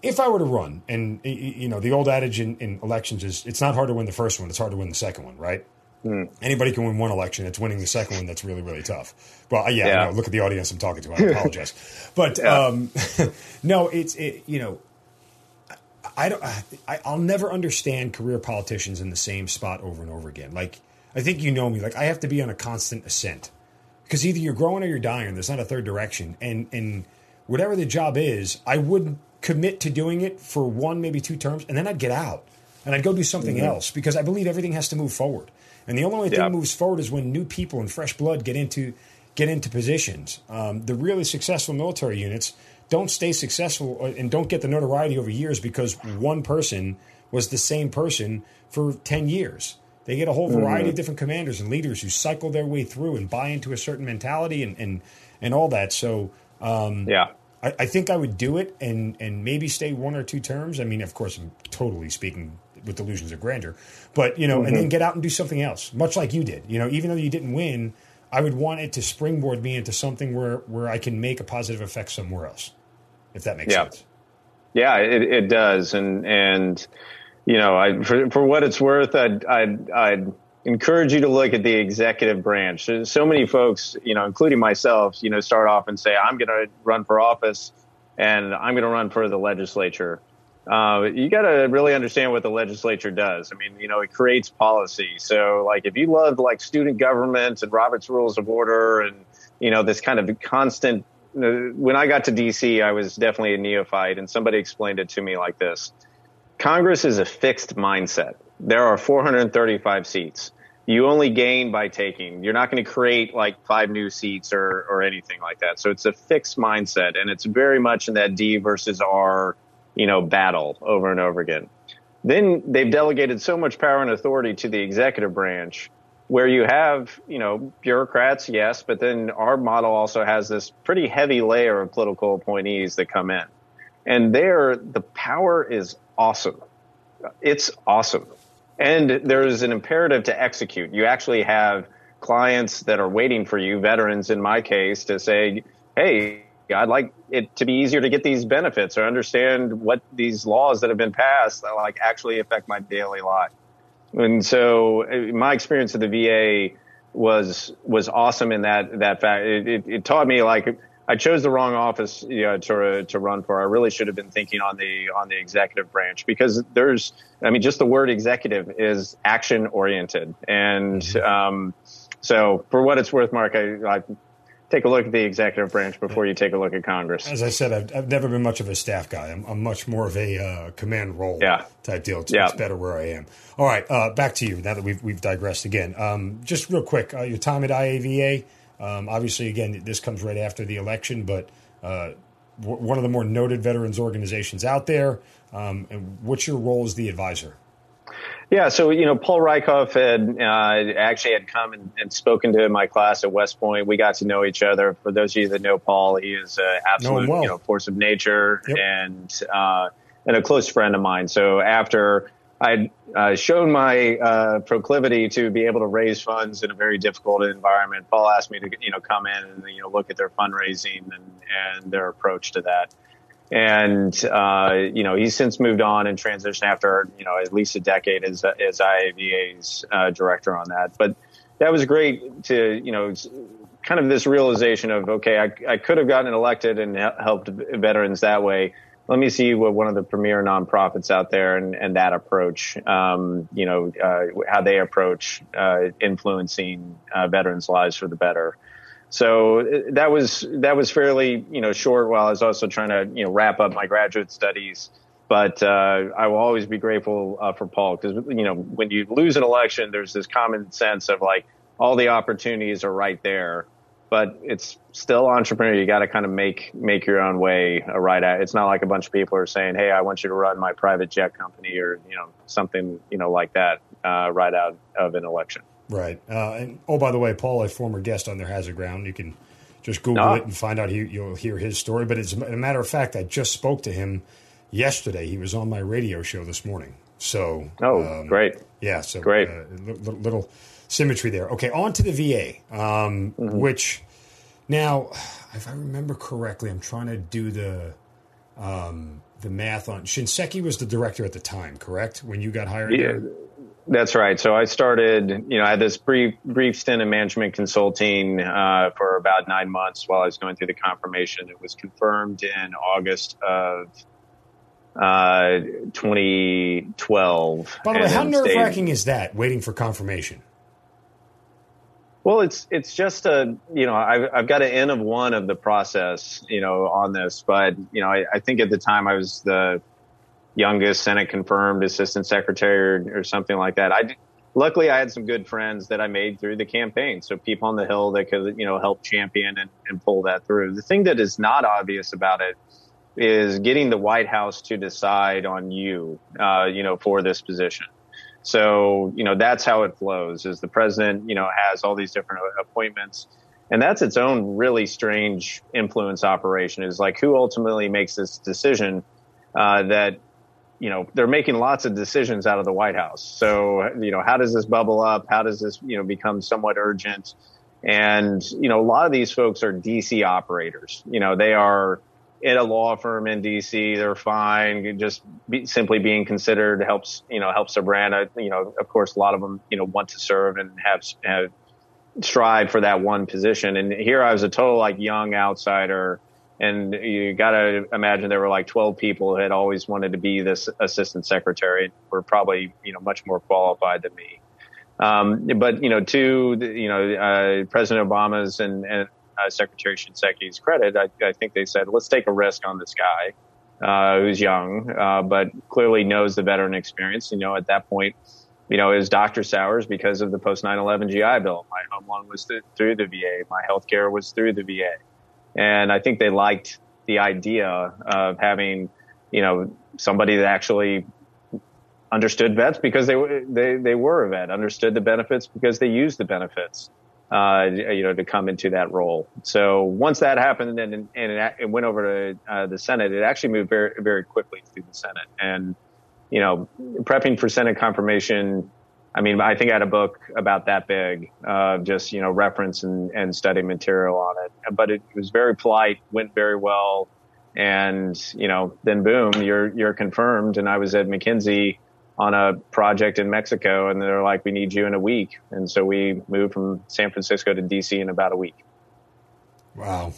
if I were to run, and you know, the old adage in, in, elections is it's not hard to win the first one; it's hard to win the second one, right? Mm. Anybody can win one election. It's winning the second one that's really, really tough. Well, yeah, yeah. look at the audience I'm talking to. I apologize, but yeah. um, no, it's it, you know, I don't. I, I'll never understand career politicians in the same spot over and over again. Like I think you know me. Like I have to be on a constant ascent because either you're growing or you're dying. There's not a third direction, and and whatever the job is, I wouldn't commit to doing it for one, maybe two terms, and then I'd get out and I'd go do something mm-hmm. else because I believe everything has to move forward. And the only way thing yep. moves forward is when new people and fresh blood get into get into positions. Um, the really successful military units don't stay successful uh, and don't get the notoriety over years because one person was the same person for 10 years. They get a whole variety mm-hmm. of different commanders and leaders who cycle their way through and buy into a certain mentality and, and, and all that. So, um, yeah. I, I, think I would do it and and maybe stay one or two terms. I mean, of course, I'm totally speaking with delusions of grandeur, but you know, mm-hmm. and then mm-hmm. get out and do something else, much like you did. You know, even though you didn't win, I would want it to springboard me into something where where I can make a positive effect somewhere else, if that makes yeah. sense. Yeah, it, it does, and and you know, I for for what it's worth, I'd I'd, I'd encourage you to look at the executive branch. So many folks, you know, including myself, you know, start off and say, I'm going to run for office and I'm going to run for the legislature. Uh, you got to really understand what the legislature does. I mean, you know, it creates policy. So, like, if you love like student government and Robert's Rules of Order and you know this kind of constant. When I got to DC, I was definitely a neophyte, and somebody explained it to me like this: Congress is a fixed mindset. There are 435 seats you only gain by taking. You're not going to create like five new seats or, or anything like that. So it's a fixed mindset and it's very much in that D versus R, you know, battle over and over again. Then they've delegated so much power and authority to the executive branch where you have, you know, bureaucrats, yes, but then our model also has this pretty heavy layer of political appointees that come in. And there, the power is awesome. It's awesome. And there is an imperative to execute. You actually have clients that are waiting for you, veterans in my case, to say, hey, I'd like it to be easier to get these benefits or understand what these laws that have been passed that like actually affect my daily life. And so uh, my experience at the VA was was awesome in that that fact. It, it, it, taught me like I chose the wrong office you know, to to run for. I really should have been thinking on the on the executive branch because there's I mean just the word executive is action oriented and mm-hmm. um, so for what it's worth, Mark, I, I take a look at the executive branch before you take a look at Congress. As I said, I've, I've never been much of a staff guy. I'm, I'm much more of a uh, command role yeah. type deal. It's, yeah. it's, better where I am. All right, uh, back to you now that we've, we've digressed again. Um, just real quick, uh, your time at IAVA, um, obviously, again, this comes right after the election, but uh, w- one of the more noted veterans organizations out there. Um, and what's your role as the advisor? Yeah, so you know, Paul Rieckhoff had uh, actually had come and, and, spoken to my class at West Point. We got to know each other. For those of you that know Paul, he is an absolute well. you know force of nature yep. and uh, and a close friend of mine. So after I'd uh, shown my uh, proclivity to be able to raise funds in a very difficult environment, Paul asked me to you know come in and you know look at their fundraising and and their approach to that and uh, you know he's since moved on and transitioned after you know at least a decade as as IAVA's uh, director on that. But that was great to you know kind of this realization of okay, I, I could have gotten elected and helped veterans that way. Let me see what one of the premier nonprofits out there and, and that approach, um, you know, uh, how they approach uh, influencing uh, veterans' lives for the better. So uh, that was that was fairly you know short while I was also trying to you know wrap up my graduate studies. But uh, I will always be grateful uh, for Paul because you know when you lose an election, there's this common sense of like all the opportunities are right there, but it's still entrepreneur. You got to kind of make make your own way uh, right at. It's not like a bunch of people are saying, "Hey, I want you to run my private jet company" or you know something you know like that uh, right out of an election. Right. Uh, and oh, by the way, Paul, a former guest on their Hazard Ground. You can just Google ah. it and find out. He, you'll hear his story. But as a matter of fact, I just spoke to him yesterday. He was on my radio show this morning. So, oh, um, great. Yeah. So great. Uh, little, little, symmetry there. Okay, on to the VA, um, mm-hmm. which now, if I remember correctly, I'm trying to do the. Um, the math on Shinseki was the director at the time, correct? When you got hired? Yeah, that's right. So I started, you know, I had this brief brief stint in management consulting uh, for about nine months while I was going through the confirmation. It was confirmed in August of uh, 2012. By the way, how nerve wracking is that? Waiting for confirmation. Well, it's it's just a you know I've I've got an N of one of the process you know on this, but you know I, I think at the time I was the youngest Senate confirmed assistant secretary or, or something like that. I luckily I had some good friends that I made through the campaign. So people on the Hill that could, you know, help champion and, and pull that through. The thing that is not obvious about it is getting the White House to decide on you, uh, you know, for this position. So, you know, that's how it flows is the president, you know, has all these different appointments and that's its own really strange influence operation is like who ultimately makes this decision uh, that you know, they're making lots of decisions out of the White House. So, you know, how does this bubble up? How does this, you know, become somewhat urgent? And, you know, a lot of these folks are DC operators. You know, they are in a law firm in DC. They're fine. Just be, simply being considered helps, you know, helps their brand. You know, of course, a lot of them, you know, want to serve and have, have strive for that one position. And here I was a total like young outsider and you got to imagine there were like 12 people who had always wanted to be this assistant secretary were probably you know much more qualified than me um, but you know to you know uh, president obama's and, and uh, secretary shinseki's credit I, I, think they said let's take a risk on this guy uh, who's young uh, but clearly knows the veteran experience you know at that point you know, is Dr. Sowers because of the post 9/11 GI Bill. My home loan was th- through the VA. My health care was through the VA. And I think they liked the idea of having, you know, somebody that actually understood vets because they they they were a vet, understood the benefits because they used the benefits. Uh, you know, to come into that role. So once that happened and, and it, it went over to uh, the Senate, it actually moved very, very quickly through the Senate. And, you know, prepping for Senate confirmation, I mean, I think I had a book about that big, uh, just, you know, reference and, and study material on it. But it was very polite, went very well. And, you know, then boom, you're, you're confirmed. And I was at McKinsey on a project in Mexico and they're like, we need you in a week. And so we moved from San Francisco to DC in about a week. Wow.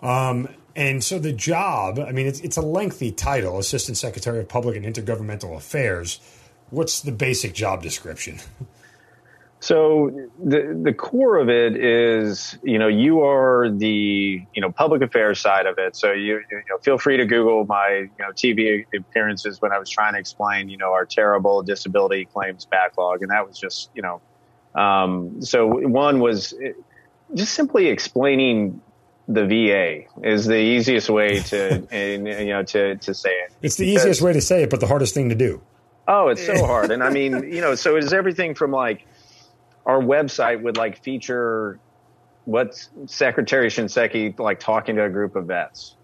Um, and so the job, I mean, it's, it's a lengthy title, Assistant Secretary of Public and Intergovernmental Affairs. What's the basic job description? So the the core of it is, you know, you are the you know public affairs side of it. So you, you know, feel free to Google my you know TV appearances when I was trying to explain, you know, our terrible disability claims backlog, and that was just, you know, um, so one was just simply explaining the VA is the easiest way to and, you know to to say it. It's the because, easiest way to say it, but the hardest thing to do. Oh, it's so hard, and I mean, you know, so it is everything from like our website would like feature what Secretary Shinseki like talking to a group of vets.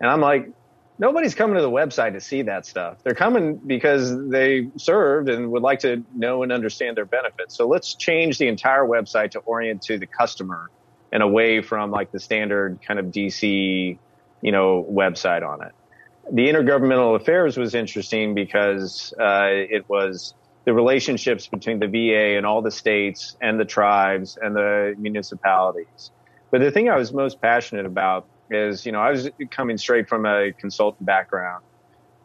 And I'm like, nobody's coming to the website to see that stuff. They're coming because they served and would like to know and understand their benefits. So let's change the entire website to orient to the customer and away from like the standard kind of DC, you know, website on it. The intergovernmental affairs was interesting because uh, it was the relationships between the VA and all the states and the tribes and the municipalities. But the thing I was most passionate about is, you know, I was coming straight from a consultant background,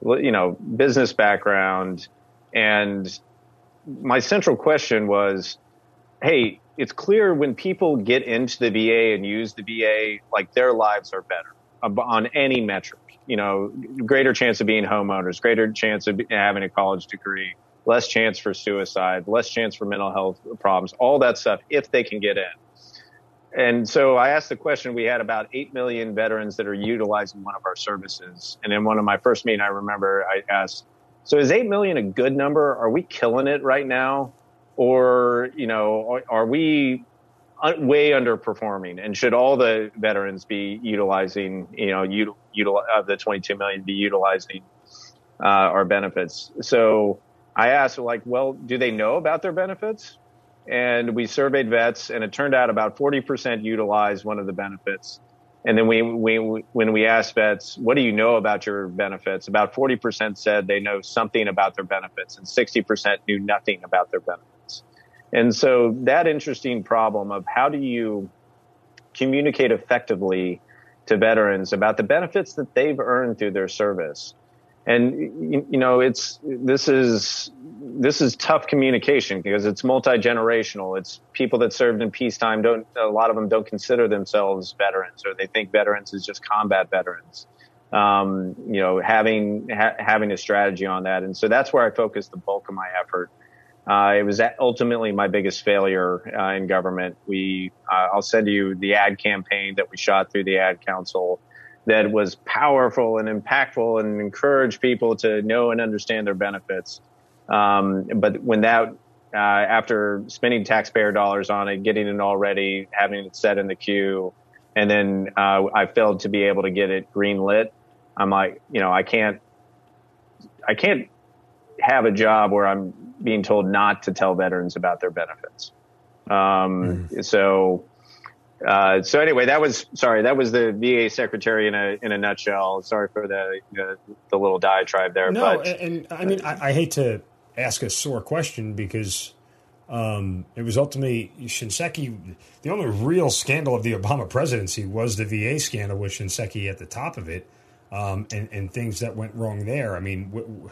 you know, business background. And my central question was, hey, it's clear when people get into the VA and use the VA, like their lives are better on any metric. You know, greater chance of being homeowners, greater chance of having a college degree, less chance for suicide, less chance for mental health problems, all that stuff if they can get in. And so I asked the question. We had about 8 million veterans that are utilizing one of our services. And in one of my first meetings, I remember I asked, so is 8 million a good number? Are we killing it right now? Or, you know, are, we way underperforming? And should all the veterans be utilizing, you know, util, util, of the 22 million be utilizing uh, our benefits? So I asked, like, well, do they know about their benefits? And we surveyed vets, and it turned out about 40% utilized one of the benefits. And then we, we, when we asked vets, what do you know about your benefits? About 40% said they know something about their benefits, and 60% knew nothing about their benefits. And so that interesting problem of how do you communicate effectively to veterans about the benefits that they've earned through their service. And you know it's this is this is tough communication because it's multi-generational. It's people that served in peacetime don't a lot of them don't consider themselves veterans or they think veterans is just combat veterans. Um, you know having ha- having a strategy on that. And so that's where i focus the bulk of my effort uh, it was ultimately my biggest failure uh, in government we uh, i'll send you the ad campaign that we shot through the ad council that was powerful and impactful and encouraged people to know and understand their benefits. Um, but when that, uh, after spending taxpayer dollars on it, getting it all ready, having it set in the queue, and then uh, I failed to be able to get it green lit, I'm like, you know, I can't, I can't have a job where I'm being told not to tell veterans about their benefits. Um, mm. So uh, so anyway, that was sorry. That was the VA secretary in a in a nutshell. Sorry for the the, the little diatribe there. No, but, and, and I mean, I, I, hate to ask a sore question because um, it was ultimately Shinseki. The only real scandal of the Obama presidency was the VA scandal with Shinseki at the top of it, um, and, and things that went wrong there. I mean. W- w-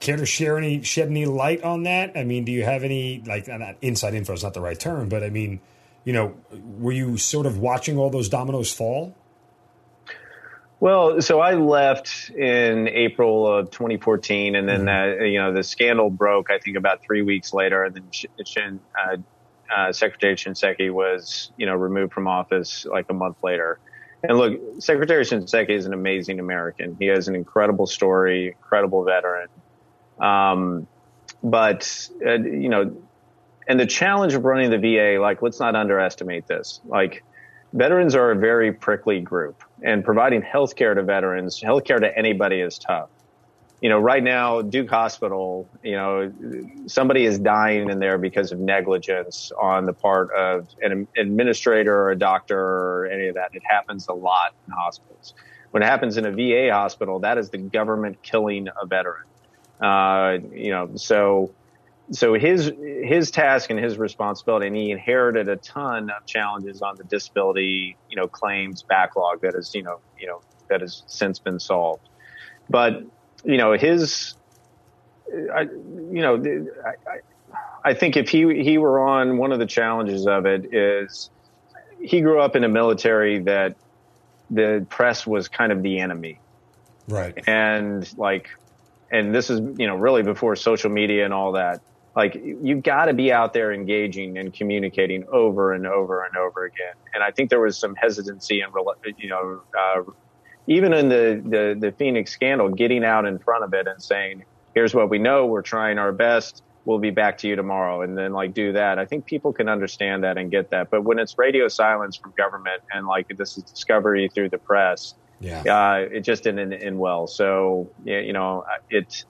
care to share any shed any light on that? I mean, do you have any like not inside info is not the right term, but I mean, you know, were you sort of watching all those dominoes fall? Well, so I left in April of 2014, and then mm-hmm. uh, you know the scandal broke. I think about three weeks later, and then Shin, uh, uh, Secretary Shinseki was you know removed from office like a month later. And look, Secretary Shinseki is an amazing American. He has an incredible story, incredible veteran. Um, but uh, you know, and the challenge of running the VA, like let's not underestimate this. Like veterans are a very prickly group, and providing health care to veterans, health care to anybody is tough. You know, right now, Duke Hospital, you know, somebody is dying in there because of negligence on the part of an administrator or a doctor or any of that. It happens a lot in hospitals. When it happens in a VA hospital, that is the government killing a veteran. Uh, you know, so so his his task and his responsibility, and he inherited a ton of challenges on the disability, you know, claims backlog that is, you know, you know, that has since been solved. But you know, his, I, you know, I, I think if he he were on one of the challenges of it is he grew up in a military that the press was kind of the enemy, right? And like, and this is you know really before social media and all that like you've got to be out there engaging and communicating over and over and over again. And I think there was some hesitancy and you know, uh, even in the, the, the Phoenix scandal, getting out in front of it and saying, "Here's what we know. We're trying our best. We'll be back to you tomorrow," and then like do that. I think people can understand that and get that. But when it's radio silence from government and like this is discovery through the press, yeah, uh, it just didn't end well. So you know, it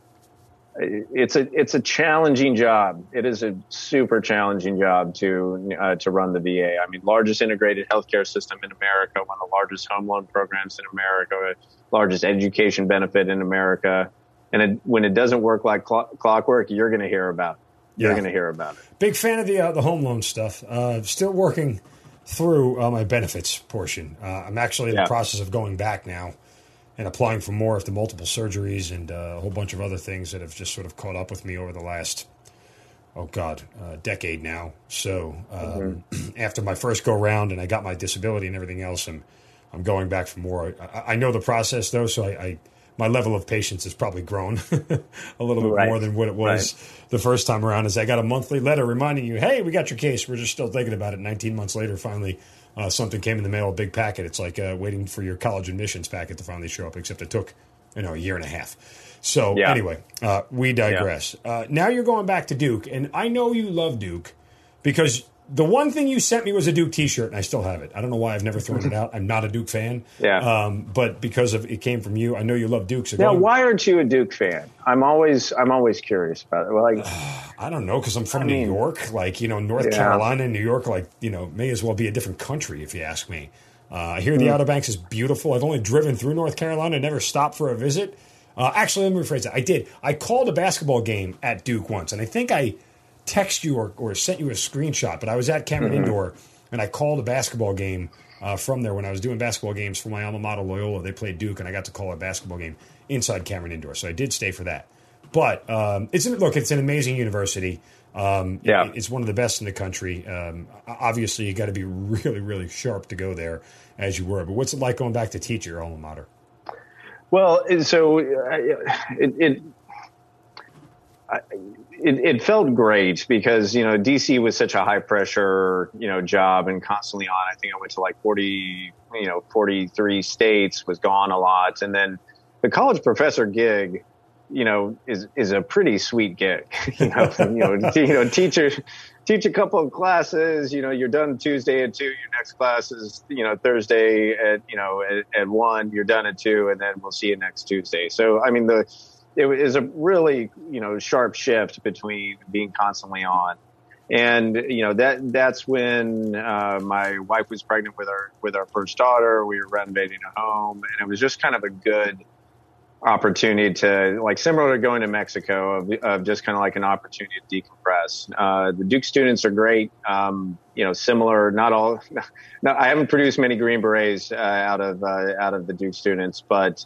it's a it's a challenging job. It is a super challenging job to uh, to run the VA. I mean, largest integrated healthcare system in America, one of the largest home loan programs in America, largest education benefit in America. And it, when it doesn't work like cl- clockwork, you're going to hear about it. You're yeah. going to hear about it. Big fan of the uh, the home loan stuff. Uh, still working through uh, my benefits portion. Uh, I'm actually in yeah. the process of going back now and applying for more after multiple surgeries and uh, a whole bunch of other things that have just sort of caught up with me over the last oh god uh, decade now so um, mm-hmm. after my first go round and i got my disability and everything else i'm i'm going back for more i, I know the process though so I, I, my level of patience has probably grown a little bit right. more than what it was right. the first time around Is i got a monthly letter reminding you hey we got your case we're just still thinking about it 19 months later finally uh, something came in the mail, a big packet. It's like uh, waiting for your college admissions packet to finally show up, except it took, you know, a year and a half. So yeah. anyway, uh, we digress. Yeah. Uh, now you're going back to Duke, and I know you love Duke because the one thing you sent me was a Duke T-shirt, and I still have it. I don't know why I've never thrown it out. I'm not a Duke fan. Yeah. Um, but because of it came from you, I know you love Duke. So now, why aren't you a Duke fan? I'm always I'm always curious about it. Well, Like, I don't know because I'm from I New mean, York. Like you know, North yeah. Carolina and New York, like you know, may as well be a different country if you ask me. Uh, I hear the mm. Outer Banks is beautiful. I've only driven through North Carolina, never stopped for a visit. Uh, actually, let me rephrase that. I did. I called a basketball game at Duke once, and I think I text you or, or sent you a screenshot, but I was at Cameron mm-hmm. Indoor and I called a basketball game uh, from there when I was doing basketball games for my alma mater, Loyola. They played Duke, and I got to call a basketball game inside Cameron Indoor. So I did stay for that. But um, it's an, look, it's an amazing university. Um, yeah, it, it's one of the best in the country. Um, obviously, you got to be really, really sharp to go there as you were. But what's it like going back to teach your alma mater? Well, so uh, it, it it, it, felt great because you know DC was such a high pressure you know job and constantly on. I think I went to like forty you know forty three states, was gone a lot, and then the college professor gig, you know, is is a pretty sweet gig. you know, you know, you know, teacher teach a couple of classes. You know, you're done Tuesday at two. Your next class is you know Thursday at you know at, at one. You're done at two, and then we'll see you next Tuesday. So I mean the it was a really you know sharp shift between being constantly on. And you know that that's when uh, my wife was pregnant with our with our first daughter. We were renovating a home and it was just kind of a good opportunity to like similar to going to mexico of, of just kind of like an opportunity to decompress. Uh, the duke students are great. Um, you know similar not all no, i haven't produced many green berets uh, out of uh, out of the duke students but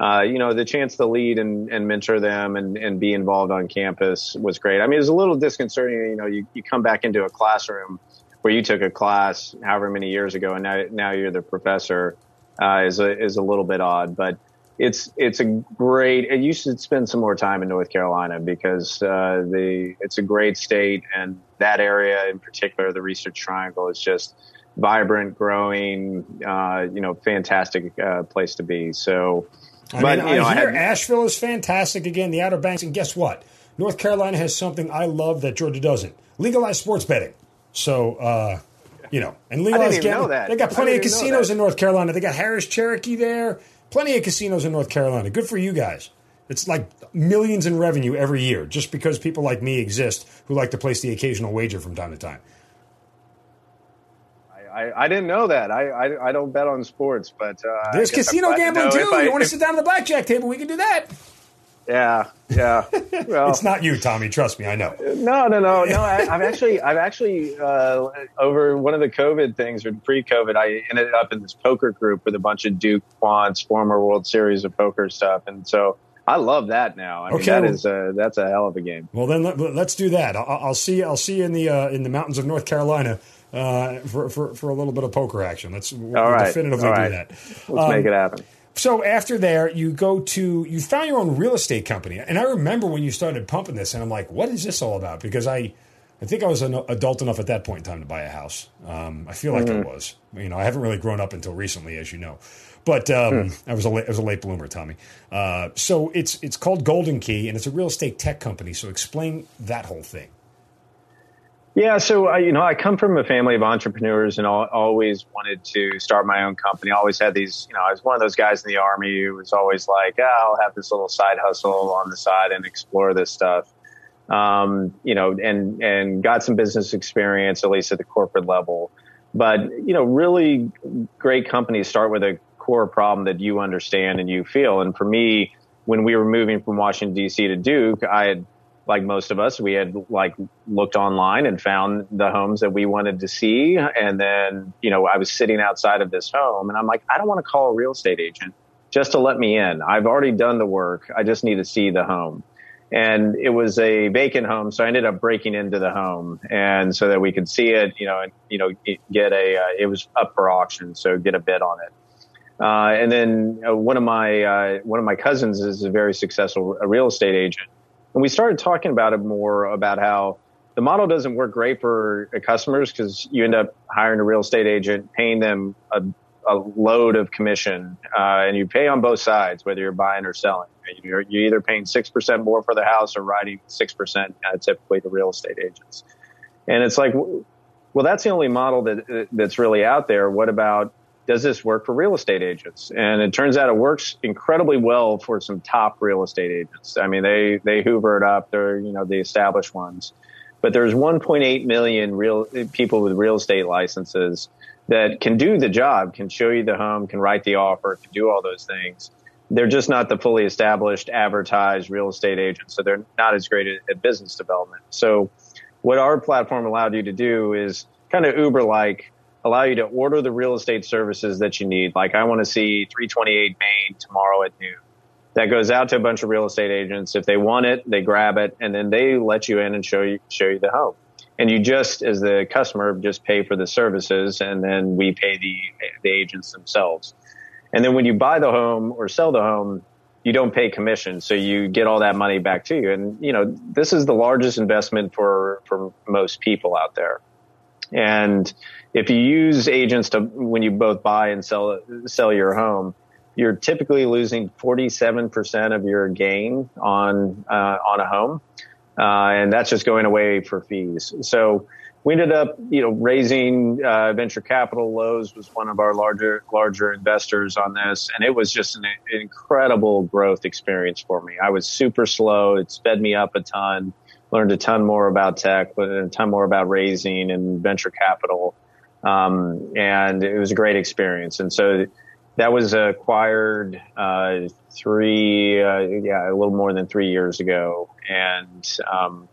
uh, you know, the chance to lead and, and mentor them and, and be involved on campus was great. I mean, it was a little disconcerting. You know, you, you come back into a classroom where you took a class however many years ago and now, now you're the professor, uh, is a, is a little bit odd, but it's, it's a great, you should spend some more time in North Carolina because, uh, the, it's a great state and that area in particular, the research triangle is just vibrant, growing, uh, you know, fantastic, uh, place to be. So, I but, mean, you know, I hear I Asheville is fantastic again, the Outer Banks, and guess what? North Carolina has something I love that Georgia doesn't: legalized sports betting. So, uh, you know, and legalized gambling. They got plenty of casinos in North Carolina. They got Harrah's Cherokee there. Plenty of casinos in North Carolina. Good for you guys. It's like millions in revenue every year just because people like me exist who like to place the occasional wager from time to time. I, I didn't know that. I, I, I don't bet on sports, but uh, there's casino gambling too. I, you want to sit down at the blackjack table? We can do that. Yeah, yeah. Well, it's not you, Tommy. Trust me, I know. No, no, no, no. I, have actually, I've actually, uh, over one of the COVID things or pre-COVID, I ended up in this poker group with a bunch of Duke quants, former World Series of poker stuff, and so I love that now. I mean, okay, that is a, that's a hell of a game. Well, then let, us do that. I'll, I'll, see. I'll see you in the uh, in the mountains of North Carolina uh, for, for, for a little bit of poker action. Let's we'll right. definitively All right. do that. Let's um, make it happen. So after there, you go to you found your own real estate company, and I remember when you started pumping this, and I'm like, what is this all about? Because I. I think I was an adult enough at that point in time to buy a house. Um, I feel like mm-hmm. I was. You know, I haven't really grown up until recently, as you know. But um, hmm. I was a late, I was a late bloomer, Tommy. Uh, so it's it's called Golden Key, and it's a real estate tech company. So explain that whole thing. Yeah, so I, you know, I come from a family of entrepreneurs and I always wanted to start my own company. I always had these, you know, I was one of those guys in the army who was always like, oh, I'll have this little side hustle on the side and explore this stuff. Um, you know, and and got some business experience at least at the corporate level. But you know, really great companies start with a core problem that you understand and you feel. And for me, when we were moving from Washington D.C. to Duke, I had like most of us, we had like looked online and found the homes that we wanted to see. And then, you know, I was sitting outside of this home and I'm like, I don't want to call a real estate agent just to let me in. I've already done the work. I just need to see the home. And it was a vacant home. So I ended up breaking into the home and so that we could see it, you know, and, you know, get a, uh, it was up for auction. So get a bid on it. Uh, and then uh, one of my, uh, one of my cousins is a very successful real estate agent and we started talking about it more about how the model doesn't work great for customers because you end up hiring a real estate agent, paying them a, a load of commission, uh, and you pay on both sides, whether you're buying or selling. You're, you're either paying 6% more for the house or writing 6% uh, typically to real estate agents. And it's like, well, that's the only model that that's really out there. What about does this work for real estate agents? And it turns out it works incredibly well for some top real estate agents. I mean, they, they hoover it up. They're, you know, the established ones. But there's 1.8 million real people with real estate licenses that can do the job, can show you the home, can write the offer, can do all those things. They're just not the fully established, advertised real estate agents. So they're not as great at, at business development. So what our platform allowed you to do is kind of Uber like allow you to order the real estate services that you need. Like I want to see 328 Main tomorrow at noon. That goes out to a bunch of real estate agents. If they want it, they grab it and then they let you in and show you, show you the home. And you just, as the customer, just pay for the services and then we pay the, the agents themselves. And then when you buy the home or sell the home, you don't pay commission. So you get all that money back to you. And, you know, this is the largest investment for, for most people out there. And if you use agents to when you both buy and sell sell your home, you're typically losing 47% of your gain on uh, on a home, uh, and that's just going away for fees. So we ended up, you know, raising uh, venture capital. Lowe's was one of our larger larger investors on this, and it was just an, incredible growth experience for me. I was super slow; it sped me up a ton learned a ton more about tech, learned a ton more about raising and venture capital. Um, and it was a great experience. And so that was acquired, uh, three, uh, yeah, a little more than three years ago. And, um,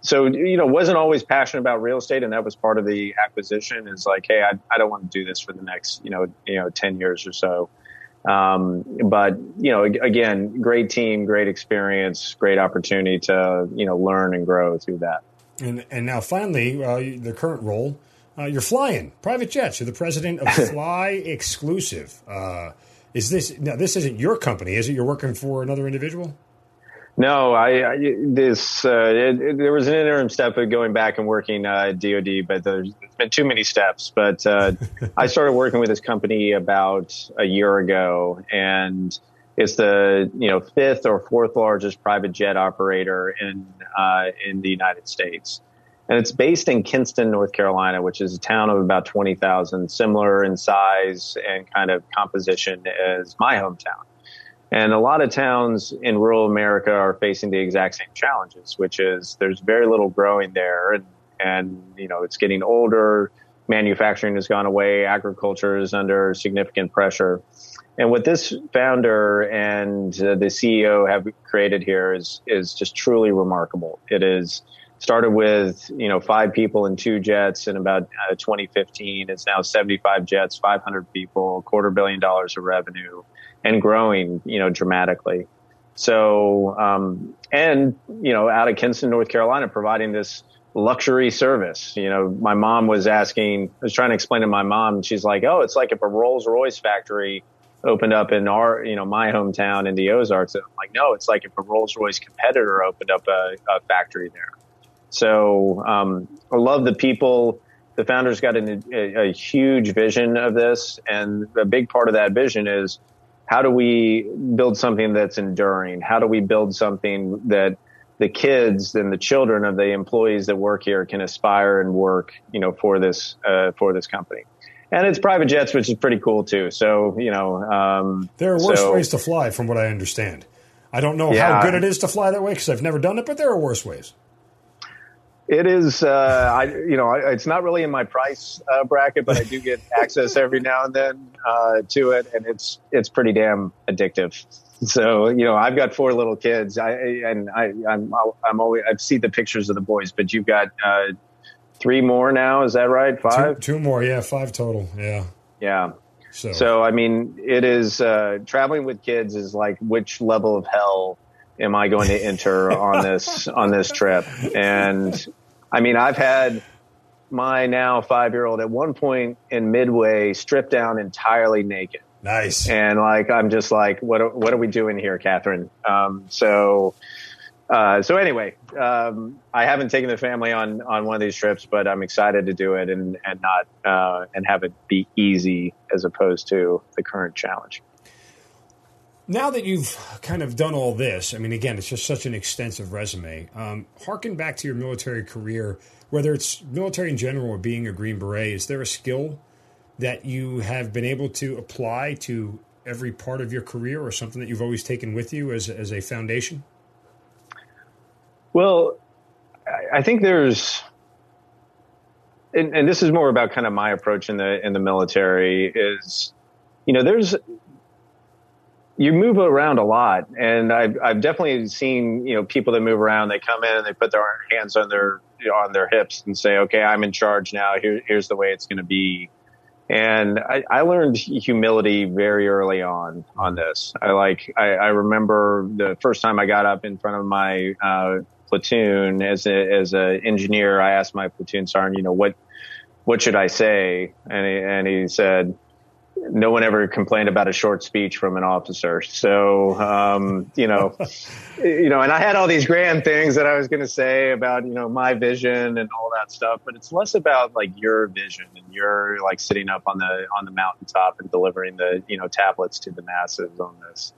so, you know, wasn't always passionate about real estate. And that was part of the acquisition is like, Hey, I, I don't want to do this for the next, you know, you know, 10 years or so. Um, but you know, again, great team, great experience, great opportunity to you know learn and grow through that. And and now finally, uh, the current role, uh, you're flying private jets. You're the president of Fly Exclusive. Uh, is this now? This isn't your company, is it? You're working for another individual. No, I, I this uh, it, it, there was an interim step of going back and working uh, DoD, but there's been too many steps. But uh, I started working with this company about a year ago, and It's the you know fifth or fourth largest private jet operator in uh, in the United States, and it's based in Kinston, North Carolina, which is a town of about twenty thousand, similar in size and kind of composition as my hometown. And a lot of towns in rural America are facing the exact same challenges, which is there's very little growing there, and and you know it's getting older. Manufacturing has gone away. Agriculture is under significant pressure. And what this founder and uh, the CEO have created here is is just truly remarkable. It is started with you know five people and two jets in about uh, 2015. It's now 75 jets, 500 people, quarter billion dollars of revenue and growing, you know, dramatically. So, um, and, you know, out of Kinston, North Carolina, providing this luxury service. You know, my mom was asking, I was trying to explain to my mom, she's like, oh, it's like if a Rolls Royce factory opened up in our, you know, my hometown in the Ozarks. And I'm like, no, it's like if a Rolls Royce competitor opened up a, a factory there. So, um, I love the people. The founders got an, a, a huge vision of this. And a big part of that vision is, how do we build something that's enduring? How do we build something that the kids and the children of the employees that work here can aspire and work, you know, for this uh, for this company? And it's private jets, which is pretty cool too. So you know, um, there are worse so, ways to fly, from what I understand. I don't know yeah, how good it is to fly that way because I've never done it, but there are worse ways. It is, uh, I, you know, it's not really in my price uh, bracket, but I do get access every now and then uh, to it, and it's it's pretty damn addictive. So, you know, I've got four little kids, I and I, I'm I'm always I've seen the pictures of the boys, but you've got uh, three more now. Is that right? Five? Two, two more, yeah, five total. Yeah, yeah. So, so I mean, it is uh, traveling with kids is like which level of hell am I going to enter on this on this trip? And I mean, I've had my now five year old at one point in Midway stripped down entirely naked. Nice. And like, I'm just like, what are, what are we doing here, Catherine? Um, so, uh, so anyway, um, I haven't taken the family on, on one of these trips, but I'm excited to do it and, and not, uh, and have it be easy as opposed to the current challenge. Now that you've kind of done all this, I mean, again, it's just such an extensive resume. Um, harken back to your military career, whether it's military in general or being a Green Beret, is there a skill that you have been able to apply to every part of your career or something that you've always taken with you as, as a foundation? Well, I think there's, and, and this is more about kind of my approach in the in the military is, you know, there's you move around a lot, and I've, I've definitely seen you know people that move around. They come in, and they put their hands on their you know, on their hips, and say, "Okay, I'm in charge now. Here, here's the way it's going to be." And I, I, learned humility very early on on this. I like I, I, remember the first time I got up in front of my uh, platoon as a, as an engineer. I asked my platoon sergeant, you know, what what should I say? And he, and he said, no one ever complained about a short speech from an officer. So, um, you know, you know, and I had all these grand things that I was going to say about, you know, my vision and all that stuff, but it's less about like your vision and you're like sitting up on the, on the mountaintop and delivering the, you know, tablets to the masses on this.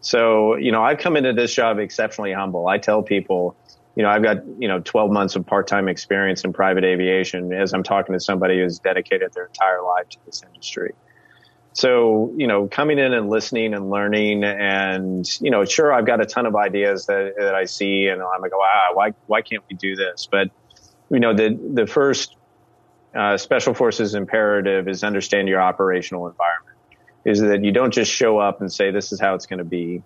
So, you know, I've come into this job exceptionally humble. I tell people, you know, I've got, you know, 12 months of part-time experience in private aviation as I'm talking to somebody who's dedicated their entire life to this industry so you know coming in and listening and learning and you know sure i've got a ton of ideas that, that i see and i'm like wow why why can't we do this? But you know the the first uh, special forces imperative is understand your operational environment is that you don't just show up and say this is how it's going to be.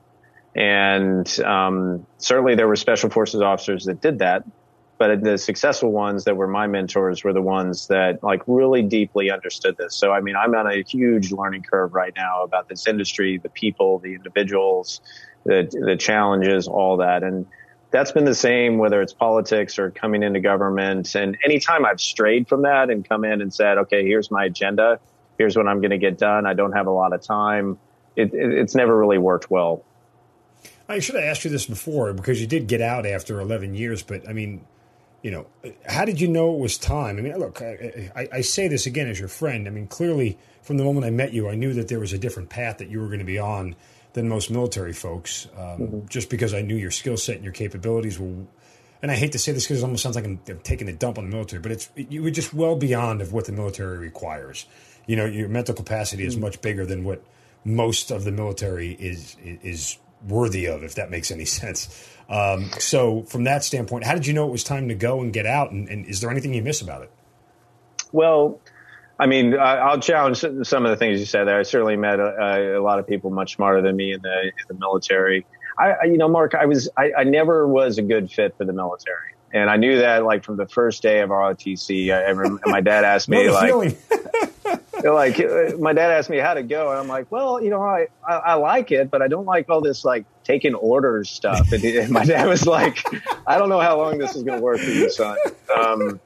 And um, certainly there were special forces officers that did that but the successful ones that were my mentors were the ones that like really deeply understood this. So, I mean, I'm on a huge learning curve right now about this industry, the people, the individuals, the, the challenges, all that. And that's been the same, whether it's politics or coming into government. And anytime I've strayed from that and come in and said, okay, here's my agenda. Here's what I'm going to get done. I don't have a lot of time. It, it, it's never really worked well. I should have asked you this before because you did get out after 11 years, but I mean, you know, how did you know it was time? I mean, look, I, I, I, say this again as your friend. I mean, clearly from the moment I met you, I knew that there was a different path that you were going to be on than most military folks, um, mm-hmm. just because I knew your skill set and your capabilities were. And I hate to say this because it almost sounds like I'm, I'm, taking a dump on the military, but it's you were just well beyond of what the military requires. You know, your mental capacity is mm-hmm. much bigger than what most of the military is is worthy of, if that makes any sense. Um, so, from that standpoint, how did you know it was time to go and get out? And, and is there anything you miss about it? Well, I mean, I'll challenge some of the things you said there. I certainly met a, a lot of people much smarter than me in the, in the military. I, you know, Mark, I was, I, I, never was a good fit for the military. And I knew that like from the first day of ROTC, I, I my dad asked me like, like uh, my dad asked me how to go, and I'm like, well, you know, I, I, I like it, but I don't like all this like taking orders stuff. And, and my dad was like, I don't know how long this is going to work for you, son. Um,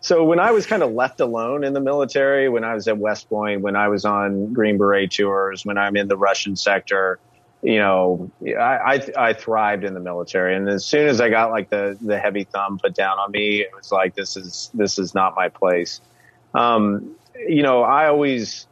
so when I was kind of left alone in the military, when I was at West Point, when I was on Green Beret tours, when I'm in the Russian sector, you know, I, I, I thrived in the military. And as soon as I got like the, the heavy thumb put down on me, it was like, this is, this is not my place. Um, you know, I always,